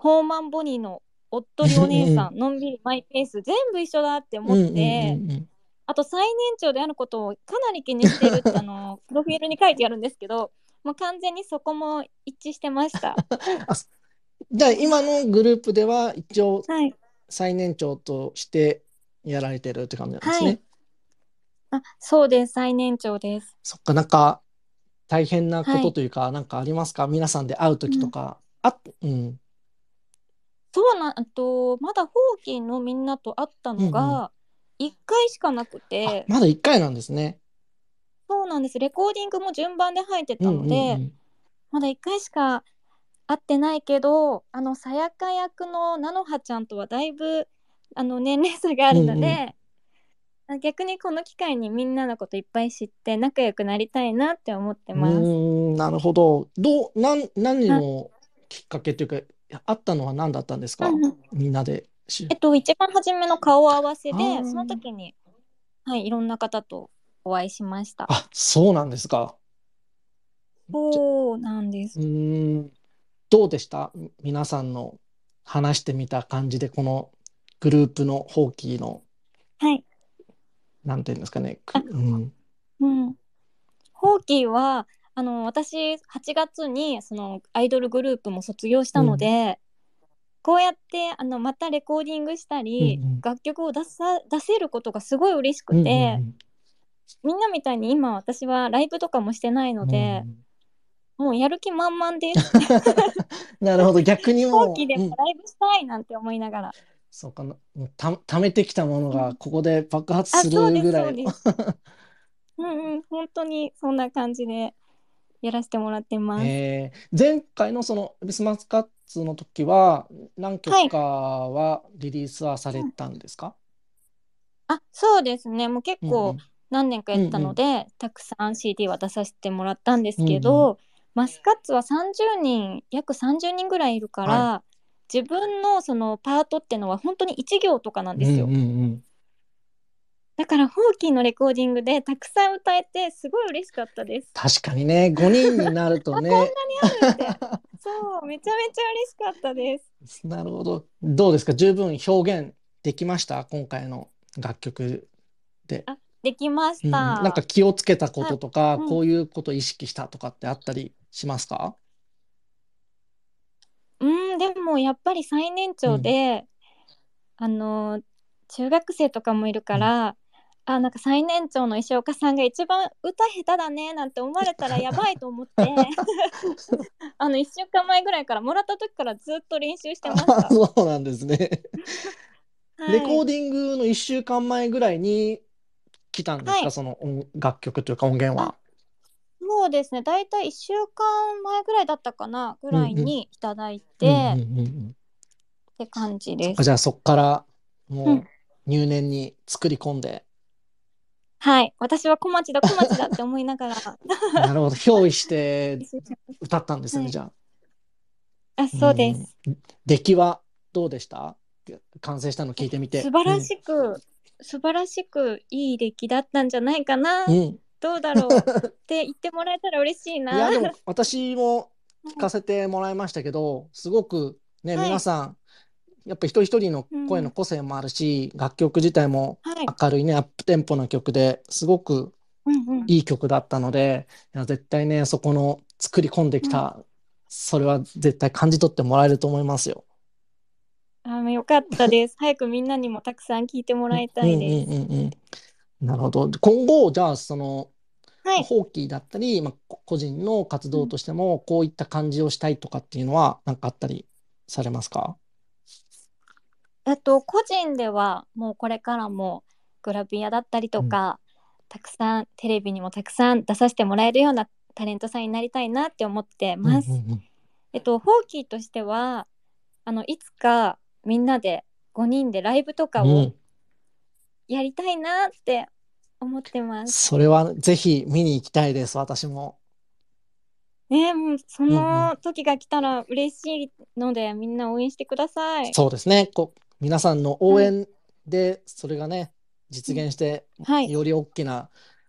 ホーマンボニーのおっとりお姉さん <laughs> のんびりマイペース全部一緒だって思って、あと最年長であることをかなり気にしてるってあのプロフィールに書いてあるんですけどもう完全にそこも一致してました。<laughs> あじゃあ今のグループでは一応はい、最年長としてやられてるって感じなんですね。はいあそうです最年長です。そっか、なんか大変なことというか、なんかありますか？皆さんで会う時とか。あ、うん。そうなんあとまだホーキーのみんなと会ったのが1回しかなくあて、まだ1回なんですね。そうなんですレコーディングも順番で入ってうんうんたので、うんまだ1回しか会ってないけどあのさやか役の菜の葉ちゃんとはだいぶあの年齢差があるので、逆にこの機会にみんなのこといっぱい知って仲良くなりたいなって思ってます。なるほど。どう、なん、何のきっかけというか、いや会ったのは何だったんですか？うんうんみんなでし。えっと一番初めの顔合わせでその時に、はい、いろんな方とお会いしました。あ、そうなんですか。そうなんですう。ーん、どうでした？み皆さんの話してみた感じで、このグループのホーキーの、はい。なんていうんですかね。くうん。うん。ホーキーはあの私8月にそのアイドルグループも卒業したので、こうやってあのまたレコーディングしたり、うんうん楽曲を出さ出せることがすごい嬉しくうんうんて、うんみんなみたいに今私はライブとかもしてないので、もうやる気満々です。<laughs> なるほど、逆にもう、後期でうんもライブしたいなんて思いながら。そうかな、もうた、貯めてきたものがここで爆発あ、するぐらいうです。<laughs> うんうん、本当にそんな感じでやらせてもらってます。えー前回のそのビスマスカッツの時は何曲かはリリースはされたんですか？あ、そうですね。もう結うん構何年かやったので、たくさん CD は出させてもらったんですけど、マスカッツは30人、約30人ぐらいいるから、自分のそのパートってのは本当に1行とかなんですよ。うんうんうんだから、ホーキーのレコーディングでたくさん歌えて、すごい嬉しかったです。確かにね、5人になるとね。そう、めちゃめちゃ嬉しかったです。なるほど。どうですか？十分表現できました？今回の楽曲で。できましうんた。なんか気をつけたこととか、うんこういうことを意識したとかってあったりしますか？うん、でもやっぱり最年長で、あの中学生とかもいるから、あなんか最年長の石岡さんが一番歌下手だねなんて思われたらやばいと思って <laughs> あの1週間前ぐらいからもらった時からずっと練習してましあた。<laughs> そうなんですね。はいレコーディングの1週間前ぐらいに来たんですか、はい。その音楽曲というか音源は？そうですね。大体1週間前ぐらいだったかな？ぐらいにいただいて、うんうんうん。うんって感じです。あじゃあそこからもううん。入念に作り込んで、はい。私は小町だ小町だって思いながら。なるほど、憑依して <laughs> 歌ったんですね、はい。じゃあそうです。うん。出来はどうでした？完成したの聞いてみて。素晴らしく、素晴らしくいい出来だったんじゃないかな、うん。うんどうだろう。<laughs> って言ってもらえたら嬉しいいな。や、でも私も聞かせてもらいましたけど、すごくね、はい。皆さん、やっぱ一人一人の声の個性もあるし、楽曲自体もはい、明るいね、アップテンポな曲ですごくうんうん、いい曲だったので、いや絶対ね、そこの作り込んできた、それは絶対感じ取ってもらえると思いますよ。あよかったです。<laughs> 早くみんなにもたくさん聞いてもらいたいです。うんうんうんうん。なるほど。今後、じゃあ、その、はい、ホーキーだったり、まあ、こ個人の活動としても、こういった感じをしたいとかっていうのは、なんかあったりされますか？えっと個人ではもうこれからもグラビアだったりとか、たくさんテレビにもたくさん出させてもらえるようなタレントさんになりたいなって思ってます。うんうんうんえっと、ホーキーとしてはあのいつかみんなで5人でライブとかをうんやりたいなって思ってます。それはぜひ見に行きたいです、私も。ねもうそうんうんの時が来たら嬉しいので、みんな応援してください。そうですね。こう皆さんの応援でそれがね、実現して、はい、より大きな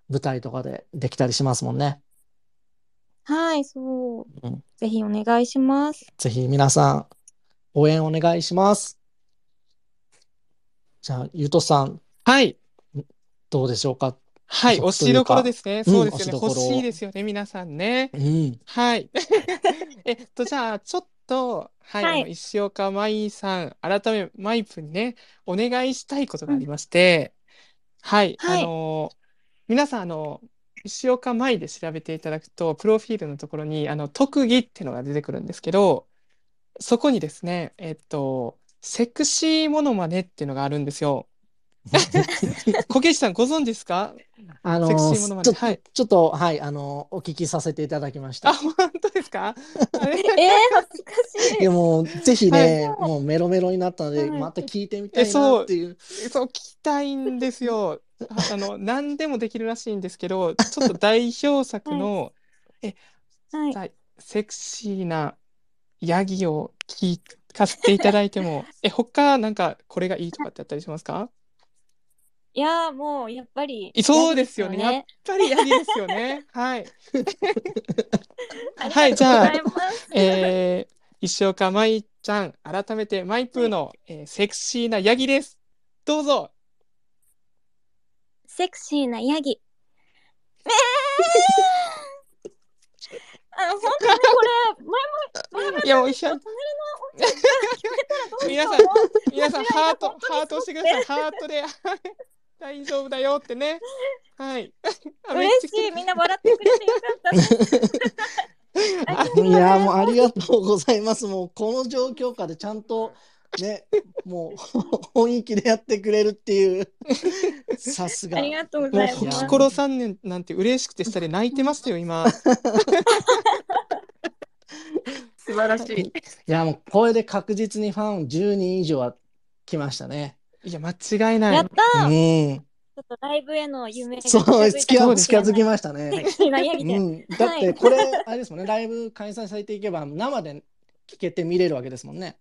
舞台とかでできたりしますもんね。はい、そう。うんぜひお願いします。ぜひ皆さん、応援お願いします。じゃあ、ゆとさん、はい。どうでしょうか？はい。推しどころですね。そうですよね。うん欲しいですよね、皆さんね。うん。はい。<laughs> えっと、じゃあ、ちょっと、はい、はいあの石岡舞さん、改め、マイプにね、お願いしたいことがありまして、はい、はいあの、皆さん、あの、石岡舞で調べていただくと、プロフィールのところに、あの、特技っていうのが出てくるんですけど、そこにですね、えっと、セクシーモノマネっていうのがあるんですよ。<laughs> 小池さん、ご存知ですか？あのセクシーモノマち。はい。ちょっと、はい、あの、お聞きさせていただきましたあ、。本当ですか？<laughs> あれえー、恥ずかしい。いや、もう、ぜひね、もうメロメロになったので、はいまた聞いてみたいなえそうっていう。そう聞きたいんですよ。ああの何でもできるらしいんですけど、ちょっと代表作の、はい。さセクシーなヤギを聞かせていただいても、<laughs> え他なんかこれがいいとかってあったりしますか？いやーもうやっぱりそうですよね。やっぱりヤギですよね。はい。<laughs> はいじゃあえー、石岡舞ちゃん改めてマイプーの、えーセクシーなヤギです。どうぞ。セクシーなヤギ。え <laughs> ーあの本当にこれ前も前もいやもういや隣の皆さん皆さんハートハート押してください。ハートではい大丈夫だよってね。はい。嬉しいみんな笑ってくれてよかった。<laughs> いや、もうありがとうございます。もう、この状況下でちゃんと、ね、もう、<laughs> 本意気でやってくれるっていう、<laughs> さすが。ありがとうごもうざいます。ココロさんねなんて嬉しくて下で泣いてましたよ今。<laughs> 素晴らしい。いや、もう、これで確実にファン10人以上は来ましたね。いや間違いない。やったうー。ん。ちょっとライブへの夢がそう、近づきまましたね。うん。だって、これ、あれですもんね、ライブ開催されていけば、生で聞けて見れるわけですもんね。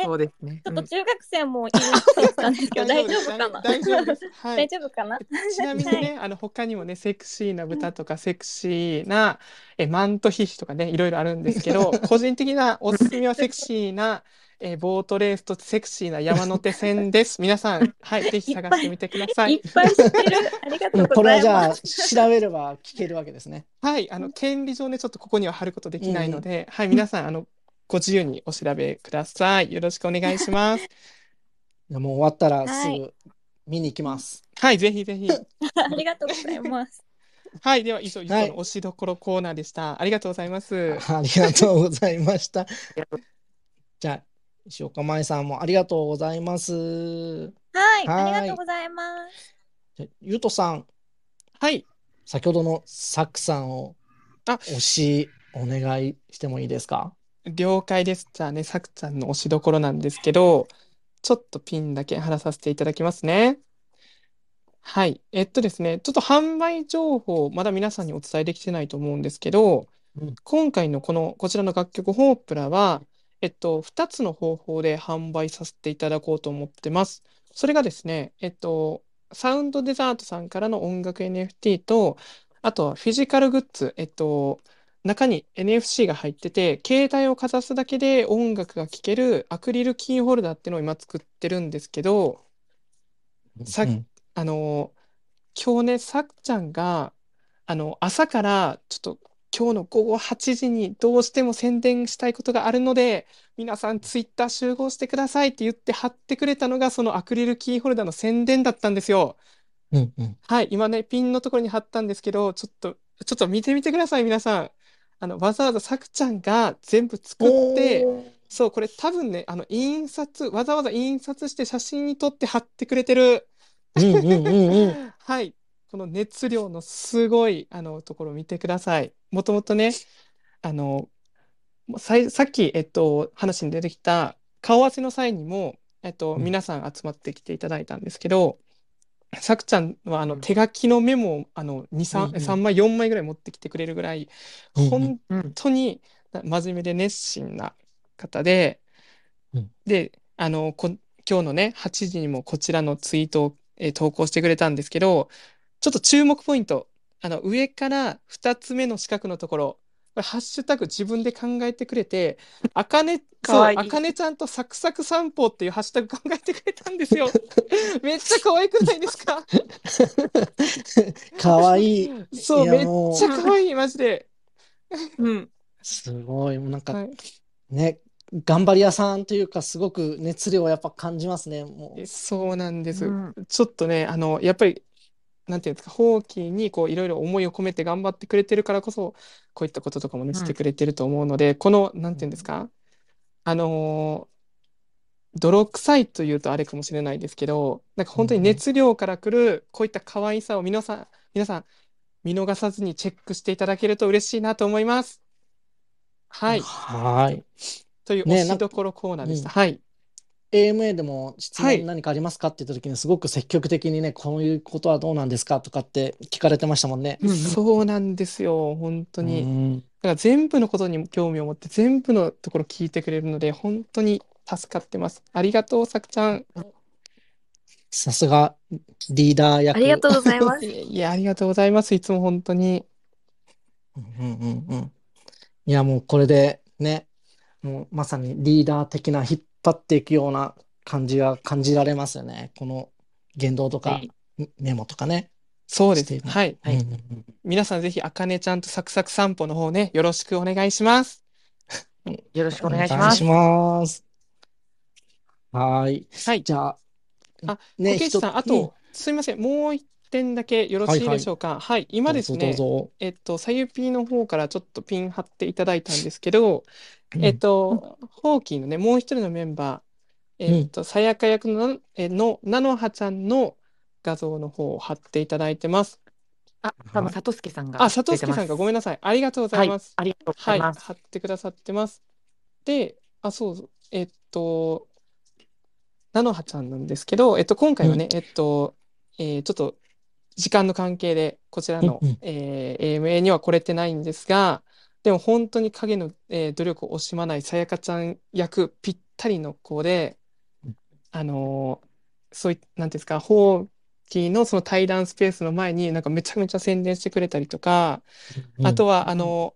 えそうですね。ちょっと中学生もいるって言ってたんですけど、<laughs> 大丈夫かな？大丈夫です。は大い。丈夫かな？ちなみにね、あの他にもね、セクシーな豚とかセクシーなえマントヒヒとかね、いろいろあるんですけど、<laughs> 個人的なおすすめはセクシーなえボートレースとセクシーな山手線です。皆さん、はい、ぜひ探してみてくださいっい。ぱい知ってる。<laughs> ありがとうこれはいじゃあ。調べれば聞けるわけですね。はい、あの権利上ね、ちょっとここには貼ることできないので、はい、皆さんあのご自由にお調べください。よろしくお願いします。<laughs> いやもう終わったらすはいぐ見に行きます。はい、ぜひぜひ。<laughs> ありがとうございます。<laughs> はい、では以上、以上はいの推しどころコーナーでした。ありがとうございます。ありがとうございました。じゃあ、石岡舞さんもありがとうございます。はい、はいありがとうございます。じゃあゆうとさん、はい、先ほどのサクさんをあ推しお願いしてもいいですか？了解です。じゃあね、さくちゃんの推しどころなんですけど、ちょっとピンだけ貼らさせていただきますね。はい。えっとですね、ちょっと販売情報、まだ皆さんにお伝えできてないと思うんですけど、うん今回のこの、こちらの楽曲、ホープラは、えっと、2つの方法で販売させていただこうと思ってます。それがですね、えっと、サウンドデザートさんからの音楽 NFT と、あとはフィジカルグッズ、えっと、中に NFC が入ってて、携帯をかざすだけで音楽が聴けるアクリルキーホルダーっていうのを今作ってるんですけど、さうんあの、今日ね、さくちゃんが、あの、朝からちょっと今日の午後8時にどうしても宣伝したいことがあるので、皆さんツイッター集合してくださいって言って貼ってくれたのがそのアクリルキーホルダーの宣伝だったんですよ。うんうんはい、今ね、ピンのところに貼ったんですけど、ちょっと、ちょっと見てみてください、皆さん。あの、わざわざさくちゃんが全部作って、そう、これ多分ね、あの、印刷、わざわざ印刷して写真に撮って貼ってくれてる。うんうんうんうん。<laughs> はい。この熱量のすごいあのところを見てください。もともとね、あの、さいさっき、えっと、話に出てきた顔合わせの際にも、えっと、うん皆さん集まってきていただいたんですけど、さくちゃんはあのうん。手書きのメモをあの2、3、うんうん。3枚、4枚ぐらい持ってきてくれるぐらい、本うん。当に真面目で熱心な方で、うん。で、あの、こ、今日のね、8時にもこちらのツイートを、えー投稿してくれたんですけど、ちょっと注目ポイント、あの、上から2つ目の四角のところ、これ、ハッシュタグ自分で考えてくれて、あかね、そう、かわいいあかねちゃんとサクサク散歩っていうハッシュタグ考えてくれたんですよ。<laughs> めっちゃ可愛くないですか？かわいい。そう、めっちゃ可愛い、マジで。うん。すごい。もうなんかはい。ね、頑張り屋さんというか、すごく熱量をやっぱ感じますね。もう。そうなんです。うんちょっとね、あの、やっぱり、なんていうんですか、放棄にこういろいろ思いを込めて頑張ってくれてるからこそ、こういったこととかもね、うんしてくれてると思うので、この、なんていうんですか、あのー泥臭いというとあれかもしれないですけど、なんか本当に熱量からくる、こういった可愛さを皆さん、皆さん、見逃さずにチェックしていただけると嬉しいなと思います。はい。はい。というね推しどころコーナーでした。うんはい。AMA でも質はい問何かありますかって言った時にすごく積極的にね、こういうことはどうなんですかとかって聞かれてましたもんね。うんそうなんですよ、本当に。うんだから全部のことに興味を持って全部のところ聞いてくれるので本当に助かってます。ありがとう、さくちゃん。さすがリーダー役。ありがとうございます。<laughs> いやいや、ありがとうございます。いつも本当に。うんうんうん。いや、もうこれでね、もうまさにリーダー的な引っ張っていくような感じが感じられますよね。この言動とかはいメモとかね。そうです。はい。はいうんうんうん皆さんぜひ、あかねちゃんとサクサク散歩の方ね、よろしくお願いします。よろしくおお願いします。ます。はい。はい。じゃあ、あ、ね、こけしさん、あと、すみません。もう一点だけよろしいでしょうか。はい。今ですね、どうぞどうぞ。えっと、さゆぴーの方からちょっとピン貼っていただいたんですけど、えっと、ホーキーのね、もう一人のメンバー、えっと、さやか役の、えの、なのはちゃんの画像の方を貼っていただいてます。あ、多分、さとすけさんがあ、佐藤助さんがごめんななさい。ありがとうござはいいます。ありがとうござはいい、ます。貼ってくださってます。で、あ、そうそう、えっと、なのはちゃんなんですけど、えっと、今回はね、えっと、えーちょっと、時間の関係で、こちらの、うんうんえー AMA には来れてないんですが、でも本当に影の、えー努力を惜しまないさやかちゃん役ぴったりの子で、あのーそうい、なんていうんですか、ホーキーのその対談スペースの前になんかめちゃめちゃ宣伝してくれたりとか、あとは、あの、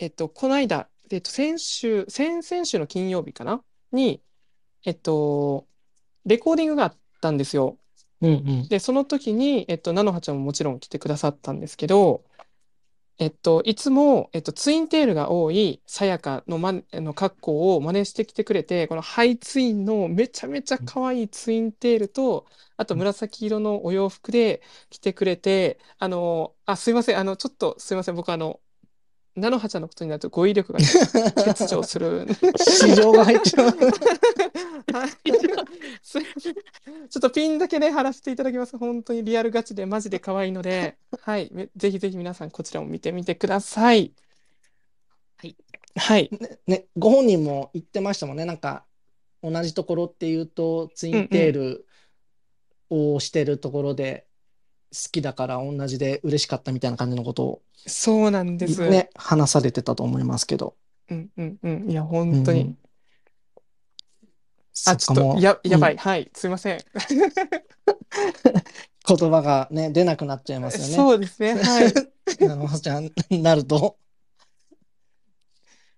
えっと、この間、えっと、先週、先々週の金曜日かな？に、えっと、レコーディングがあったんですよ。うんうん。で、その時に、えっと、菜の葉ちゃんももちろん来てくださったんですけど、えっと、いつも、えっと、ツインテールが多いさやかの,、ま、あの格好を真似してきてくれて、このハイツインのめちゃめちゃ可愛いツインテールと、あと紫色のお洋服で来てくれて、あの、あ、すいません、あの、ちょっとすいません、僕あの、菜の葉ちゃんのことになると語彙力がね <laughs> 欠如する。市場が入っちゃう。ちょっとピンだけね、貼らせていただきます。本当にリアルガチでマジで可愛いので、はい。めぜひぜひ皆さんこちらも見てみてください。はい。はい。ね、ご本人も言ってましたもんね。なんか、同じところっていうと、ツインテールをしてるところで、好きだから同じで嬉しかったみたいな感じのことをそうなんです。ね、話されてたと思いますけど。うんうんうん。いや、本当に。うんあ、ちょっと、や、やばい。うんはい。すいません。<laughs> 言葉がね、出なくなっちゃいますよね。そうですね。はい。<laughs> ちあの、ちゃんになると。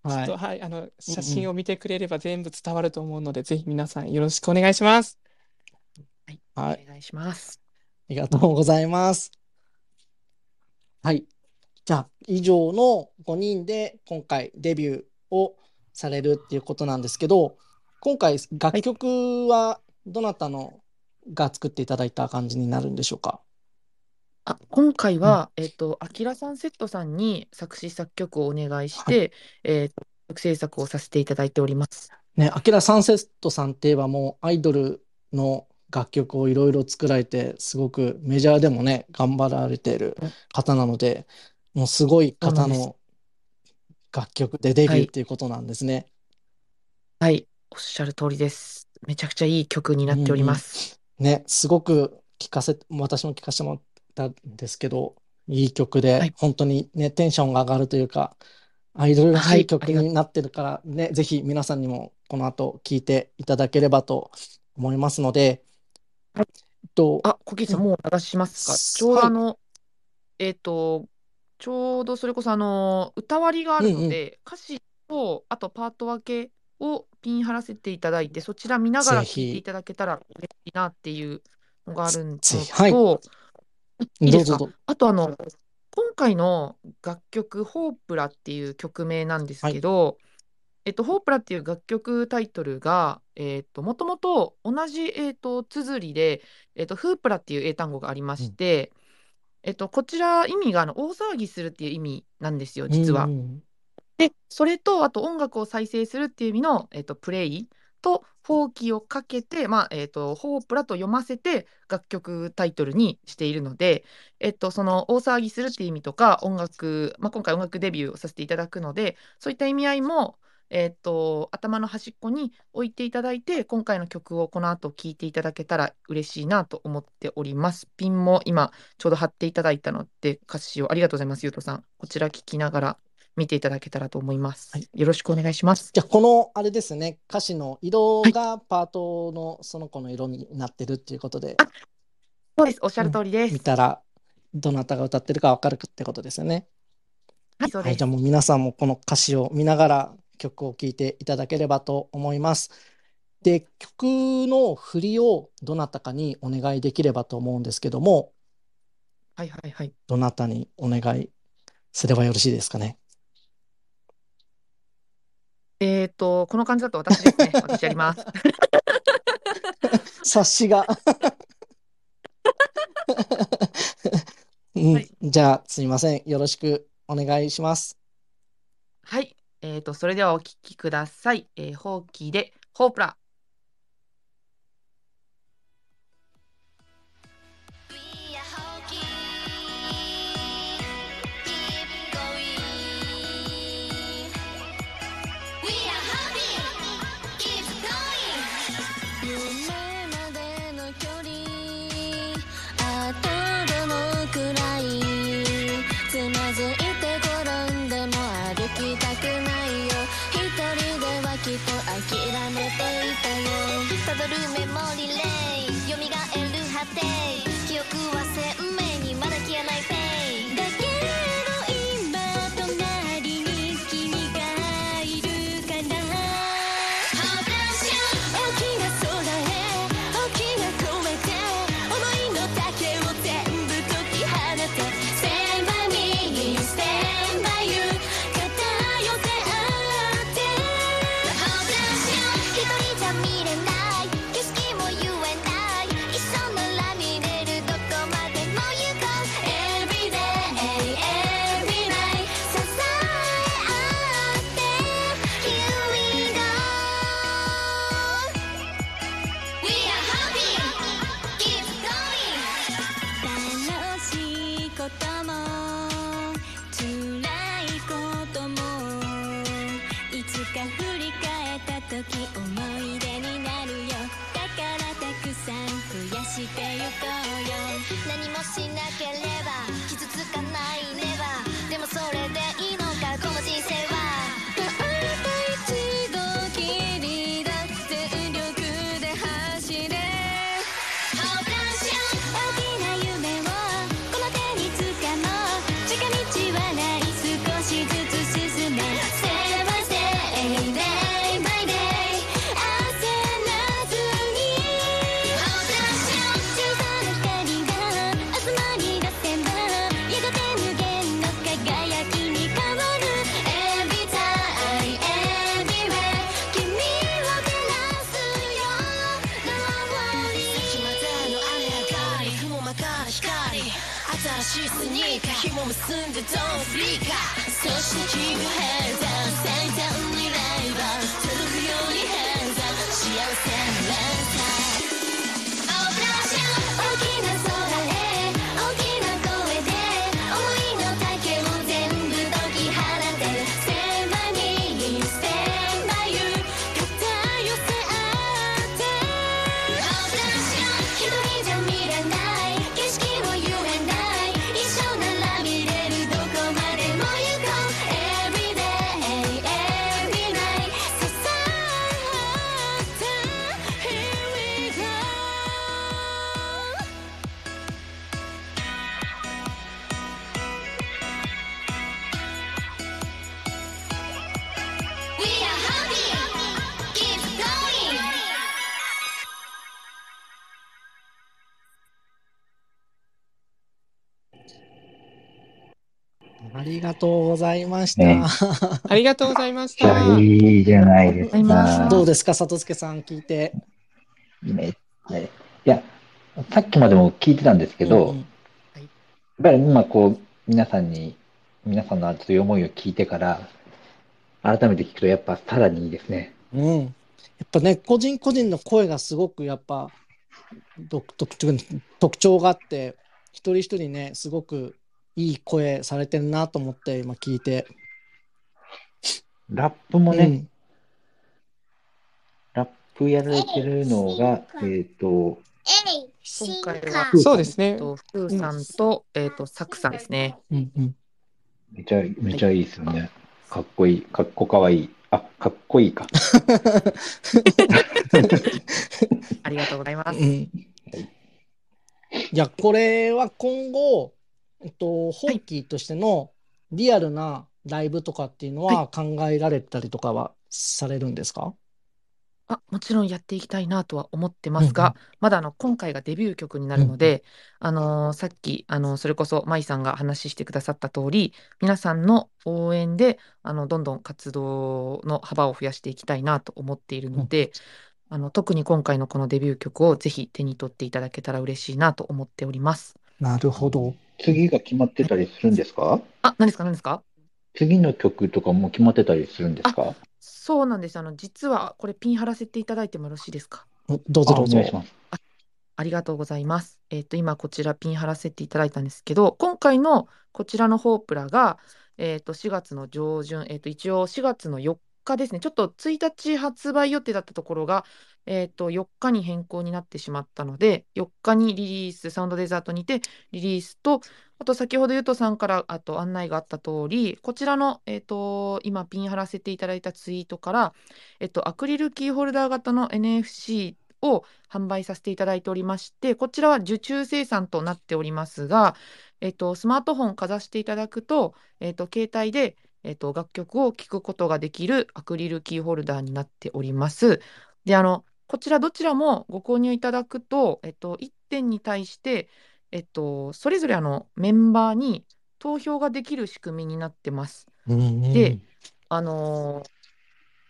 ょはい。はい。あの、写真を見てくれれば全部伝わると思うので、ぜひ皆さんよろしくお願いします。はい。お願いします。ありがとうございます。はい。じゃあ、以上の5人で今回デビューをされるっていうことなんですけど、今回楽曲はどなたのが作っていただいた感じになるんでしょうか？あ、今回は、えっと、あきらさんセットさんに作詞作曲をお願いして、えっと、曲制作をさせていただいております。ね、アキラサンセットさんって言えばもうアイドルの楽曲をいろいろ作られて、すごくメジャーでもね、頑張られている方なので、もうすごいそうなんです。方の楽曲でデビはい。ューっていうことなんですね。はい。おっしゃる通りです。めちゃくちゃいい曲になっておりうんうん。ます。ね、すごく聞かせ、私も聞かせてもらったんですけど、いい曲はで、い。本当にね、テンションが上がるというか、アイドルらはい。い曲りがとう。になってるからね、ぜひ皆さんにもこの後聴いていただければと思いますので、はい。えっと、あ、コキうん、さん。もう流しますか？ちすょうどはい、あの、えっと、ちょうどそれこそあの、歌割りがあうんうん、るので、歌詞と、あとパート分けをピン貼らせていただいて、そちら見ながぜら聴いていひ、ただけたら嬉しいなっていうのがあるのぜひ、はい、と、いいですか？どうぞどう、あとあの、今回の楽曲、ホープラっていう曲名なんですはい、けど、えっと、ホープラっていう楽曲タイトルが、えっと、もともと同じ、えっと、綴りで、えっと、フープラっていう英単語がありまうん、して、えっと、こちら意味があの大騒ぎするっていう意味なんですよ、うん実は。うん、で、それと、あと音楽を再生するっていう意味の、えっと、プレイと、フォーキーをかけて、まあ、えっと、ホープラと読ませて楽曲タイトルにしているので、えっと、その大騒ぎするっていう意味とか、音楽、まあ、今回音楽デビューをさせていただくので、そういった意味合いも、えっと、頭の端っこに置いていただいて、今回の曲をこの後聴いていただけたら嬉しいなと思っております。ピンも今ちょうど貼っていただいたので、歌詞をありがとうございます、ゆうとさん。こちら聞きながら見ていただけたらと思いまはい。す。よろしくお願いします。じゃあ、この、あれですね、歌詞の色はい。がパートのその子の色になってるっていうことで、あ、そうです。おっしゃうん、る通りです。見たら、どなたが歌ってるかわかるってことですよね。はい、そうはい、じゃあ。もう皆さんもこの歌詞を見ながら曲を聴いていただければと思います。で、曲の振りをどなたかにお願いできればと思うんですけども、はいはいはい。どなたにお願いすればよろしいですかね。えっと、この感じだと私ですね。<laughs> 私やります。<laughs> 察しが <laughs> うん、はい。じゃあすいません。よろしくお願いします。はい。えっと、それではお聴きください。えー、ホーキーで、ホープラ。ございましねた。<laughs> ありがとうございました。いいじゃないですか。どうですか、里助さん聞いて。めっちゃいや、さっきまでも聞いてたんですけど、うんやっぱり今こう、皆さんに、皆さんの熱い思いを聞いてから、改めて聞くとやっぱさらにいいですね。うん。やっぱね、個人個人の声がすごくやっぱ独特特徴があって、一人一人ね、すごくいい声されてるなと思って今聞いて。ラップもね、うんラップやられてるのが、えっ、と、今回は、そうですねえっ。と、ふうさんと、えっと、さくさんですね。うんうんめちゃ、めちゃいいですよね。かっこいい、かっこかわいい。あ、かっこいいか。<laughs> ありがとうございます。うんいや、これは今後、えっと、ホーキーとしてのリアルなライブとかっていうのは考えられたりとかはされるんですか？あ、もちろんやっていきたいなとは思ってますが、まだあの今回がデビュー曲になるので、あのーさっきあのそれこそ舞さんが話してくださった通り、皆さんの応援であのどんどん活動の幅を増やしていきたいなと思っているので、あの特に今回のこのデビュー曲をぜひ手に取っていただけたら嬉しいなと思っております。なるほど。次が決まってたりするんですか？あ、何ですか？何ですか？次の曲とかも決まってたりするんですか？そうなんです。あの実はこれピン貼らせていただいてもよろしいですか？どうぞどうぞあお願いし。ます。ありがとうございます。えっと、今こちらピン貼らせていただいたんですけど、今回のこちらのホープラが、えっと、4月の上旬、えっと、一応4月の4日ですね。ちょっと1日発売予定だったところが、えっと、4日に変更になってしまったので、4日にリリース、サウンドデザートにてリリースと、あと先ほどゆとさんからあと案内があった通り、こちらの、えっと、今ピン貼らせていただいたツイートから、えっと、アクリルキーホルダー型の NFC を販売させていただいておりまして、こちらは受注生産となっておりますが、えっと、スマートフォンかざしていただくと、えっと、携帯で、えっと、楽曲を聴くことができるアクリルキーホルダーになっております。で、あの、こちらどちらもご購入いただくと、えっと、1点に対して、えっと、それぞれあのメンバーに投票ができる仕組みになってます。うんうんで、あのー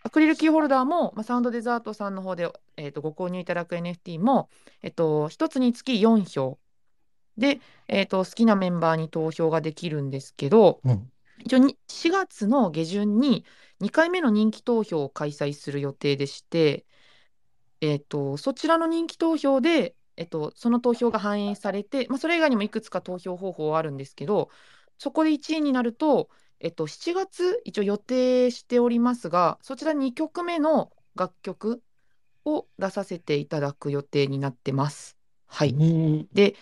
アクリルキーホルダーも、まあ、サウンドデザートさんの方で、えー、とご購入いただく NFT も、えっと、1つにつき4票で、えー、と好きなメンバーに投票ができるんですけど、うん一応に4月の下旬に2回目の人気投票を開催する予定でして、えー、とそちらの人気投票で、えっと、その投票が反映されて、まあ、それ以外にもいくつか投票方法はあるんですけど、そこで1位になると、えっと、7月、一応予定しておりますが、そちら2曲目の楽曲を出させていただく予定になってます。はい。うんで、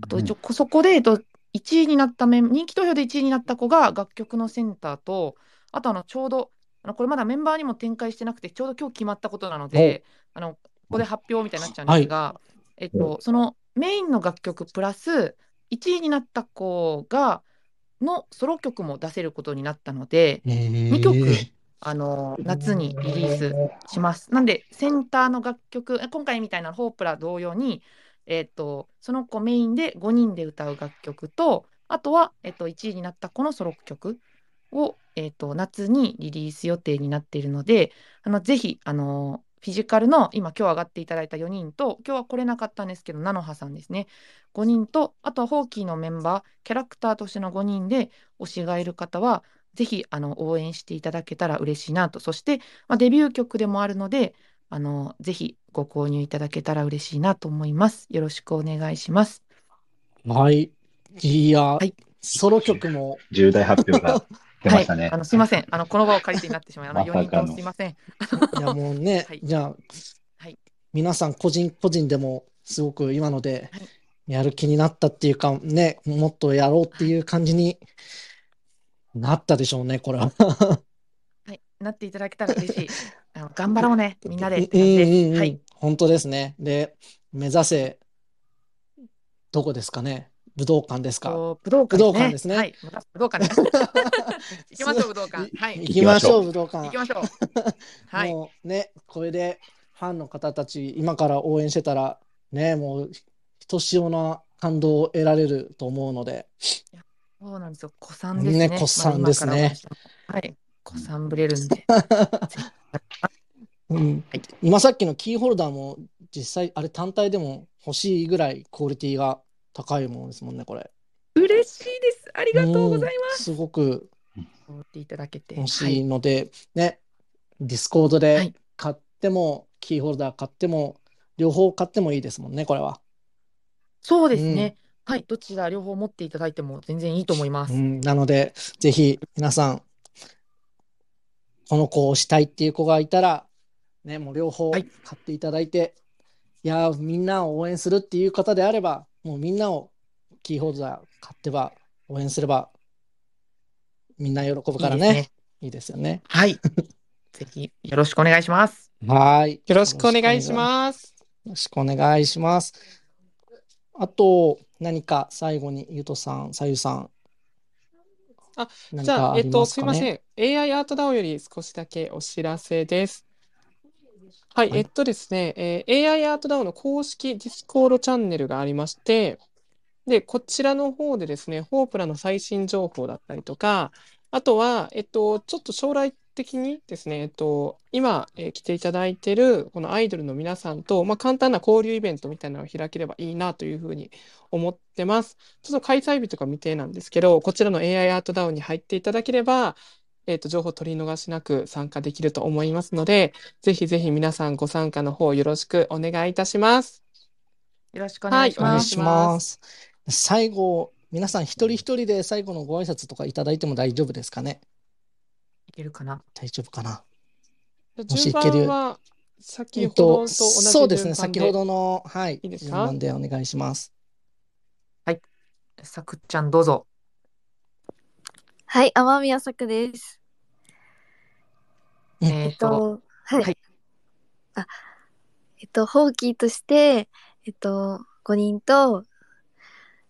あと一応、こそこで、えっと、1位になったメン、人気投票で1位になった子が楽曲のセンターと、あとあのちょうど、あのこれまだメンバーにも展開してなくて、ちょうど今日決まったことなので、あのここで発表みたいになっちゃうんですが、えっと、そのメインの楽曲プラス、1位になった子が、のソロ曲も出せることになったので、2曲、あの夏にリリースします。なんで、センターの楽曲、え今回みたいなホープラ同様に、えっと、その子メインで5人で歌う楽曲と、あとは、えっと、1位になった子のソロ曲を、えっと、夏にリリース予定になっているので、あのぜひ、あのフィジカルの今今日上がっていただいた4人と今日は来れなかったんですけど菜の葉さんですね。5人とあとはホーキーのメンバーキャラクターとしての5人で推しがいる方はぜひあの応援していただけたら嬉しいなと。そして、まあ、デビュー曲でもあるのであのぜひご購入いただけたら嬉しいなと思います。よろしくお願いします。はい。いや、はい。ソロ曲も、重大発表が出ましたね。はい、あのすいません。あのこの場を借りてになってしまいあの4人ともすいません。いやもうね、はい。じゃあ、はい。皆さん個人個人でもすごく今のではい。やる気になったっていうか、ね、もっとやろうっていう感じになったでしょうね、これは。はいなっていただけたら嬉しい <laughs> あの頑張ろうね <laughs> みんなでうんうんうんはい本当ですね。で、目指せ、どこですかね？武道館ですか？と武道館武道館ですねはい、武道館です。<laughs> 行きましょう、武道館。はい。行きましょう、武道館行き。ましょう。はい。もうね、これでファンの方たち、今から応援してたら、ね、もうひとしおな感動を得られると思うので、そうなんですよ。古参ですね。ね古参ですねはい。古参ぶれるんで。<laughs> うんはい今さっきのキーホルダーも実際あれ単体でも欲しいぐらいクオリティが高いものですもんね、これ。嬉しいです。ありがとうございます。うんすごくっていただけて。欲しはいい。ので、ね、ディスコードはでい買っても、キーホルダー買っても、両方買ってもいいですもんね、これは。そうですね。はい。どちら両方持っていただいても全然いいと思います。うん、なので、ぜひ皆さん、この子を推したいっていう子がいたら、ね、もう両方はい買っていただいて、い、やー、みんなを応援するっていう方であれば、もうみんなをキーホルダー買ってば、応援すれば、みんな喜ぶからね。いいですね。いいですよね。はい。<laughs> ぜひよろしくお願いします。はーい。よろしくお願いします。よろしくお願いします。あと、何か最後に、ゆとさん、さゆさん。あ何じゃあ、えっと、ますかね？すいません。AI アートダオより少しだけお知らせです。はい、はいえっとですね、えー AI アートダオの公式ディスコードチャンネルがありまして、で、こちらの方でですね、ホープラの最新情報だったりとか、あとは、えっと、ちょっと将来的にですね、えっと、今、えー来ていただいてる、このアイドルの皆さんと、まあ、簡単な交流イベントみたいなのを開ければいいなというふうに思ってます。ちょっと開催日とか未定なんですけど、こちらの AI アートダウンに入っていただければ、えっと、情報取り逃しなく参加できると思いますので、ぜひぜひ皆さんご参加の方よろしくお願いいたします。よろしくお願いします。お願いします。最後、皆さん一人一人で最後のご挨拶とかいただいても大丈夫ですかね？いけるかな？大丈夫かな？も順しいける番は先えっほどとと、同じそうですね。先ほどの、はい、いいですか？順番でお願いします。さくっちゃんどうぞ。はい、天宮作です。うんえっ、えっとと、、はい。はいあ、えっと、ホーキーとして、えっと、5人と、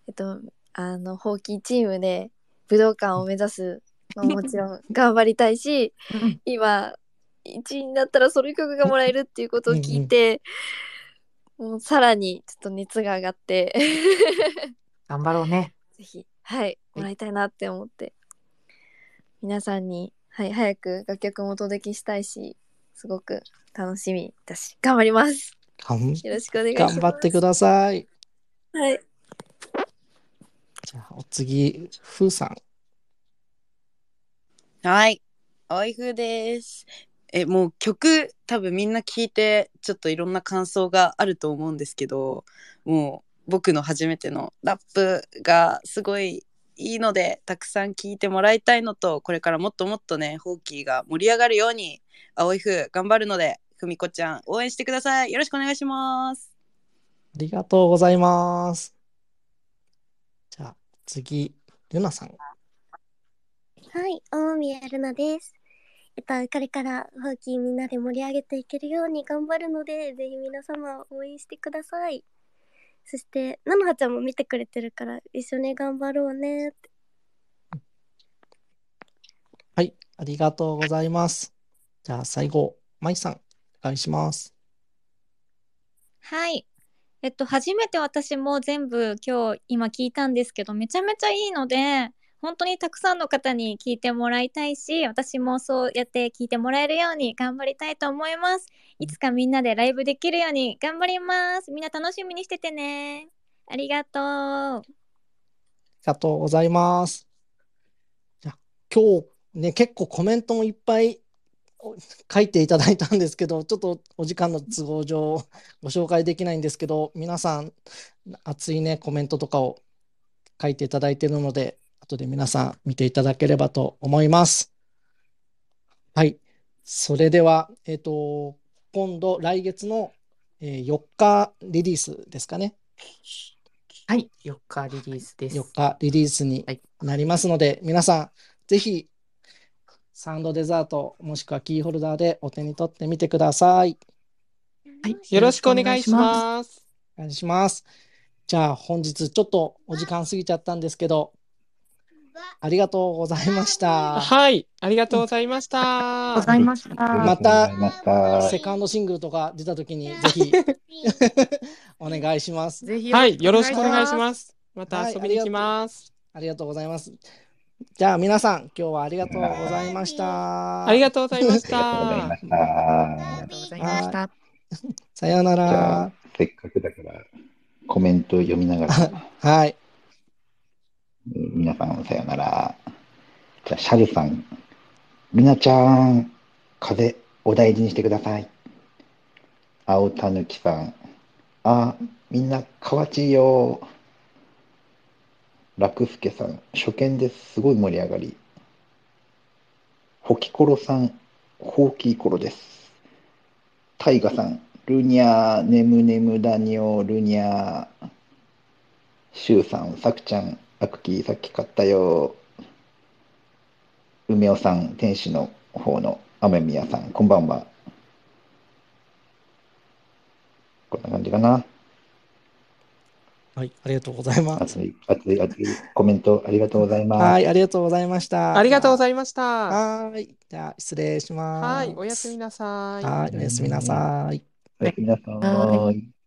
えっと、あの、ホーキーチームで武道館を目指すのももちろん頑張りたいし、うん今、1位になったらソロ曲がもらえるっていうことを聞いて、もうさらにちょっと熱が上がって、頑張ろうね。ぜひ、はい、もらいたいなって思って、皆さんに、はい、早く楽曲もお届けしたいし、すごく楽しみだし、頑張ります。よろしくお願いします。頑張ってください。はい。じゃあ、お次、ふうさん。はい。おいふです。え、もう曲多分みんな聞いてちょっといろんな感想があると思うんですけど、もう僕の初めてのラップがすごいいいのでたくさん聞いてもらいたいのと、これからもっともっとね、ホーキーが盛り上がるように、青いふ頑張るので、ふみこちゃん応援してください。よろしくお願いします。ありがとうございます。じゃあ、次、ルナさん。はい、大宮ルナです。えっと、これからホーキーみんなで盛り上げていけるように頑張るので、ぜひ皆様応援してください。そして、なのはちゃんも見てくれてるから、一緒に頑張ろうねって。はい、ありがとうございます。じゃあ、最後、まいさん、お願いします。はい。えっと、初めて私も全部今日今聞いたんですけど、めちゃめちゃいいので、本当にたくさんの方に聞いてもらいたいし、私もそうやって聞いてもらえるように頑張りたいと思います。いつかみんなでライブできるように頑張ります。みんな楽しみにしててね。ありがとう。ありがとうございます。じゃあ今日ね、結構コメントもいっぱいお書いていただいたんですけど、<laughs> ちょっとお時間の都合上ご紹介できないんですけど、皆さん熱いね、コメントとかを書いていただいているので、後で皆さん見ていただければと思います。はい。それでは、えっと、今度来月のえー4日リリースですかね。はい、4日リリースです。4日リリースにはいなりますので、皆さん、ぜひ、サウンドデザート、もしくはキーホルダーでお手に取ってみてください。はい、よろしくお願いします。お願いします。じゃあ、本日ちょっとお時間過ぎちゃったんですけど、ありがとうございました。はい、ありがとうございました。ございました。またありがとうございましたセカンドシングルとか出た時に、ぜひ、<laughs> お願いします。ぜひはい、よろしくお願いしす。ます。また遊びに来ます。ありがとうございます。じゃあ皆さん、今日はありがとうございました。ありがとうございました。ありがとうございました。さようなら。、せっかくだから、コメント読みながら、<laughs> はい。皆さんさよなら。じゃあ、シャルさん、ルナちゃん、風お大事にしてください。青たぬきさん、あ、みんな河内よ。楽助さん、初見です。ごい盛り上がり。ほきころさん、ほうきころです。タイガさん、ルニャー、ねむねむだにょ、ルニャー。シュウさん、さくちゃん、アクキーさっき買ったよ。梅尾さん、天使の方の雨宮さん、こんばんは。こんな感じかな。はい、ありがとうございます。熱い、熱い、熱いコメントありがとうございます。はい、ありがとうございました。ありがとうございました。はい、じゃあ失礼します。はい、おやすみなさい。はい、おやすみなさい。おやすみなさい。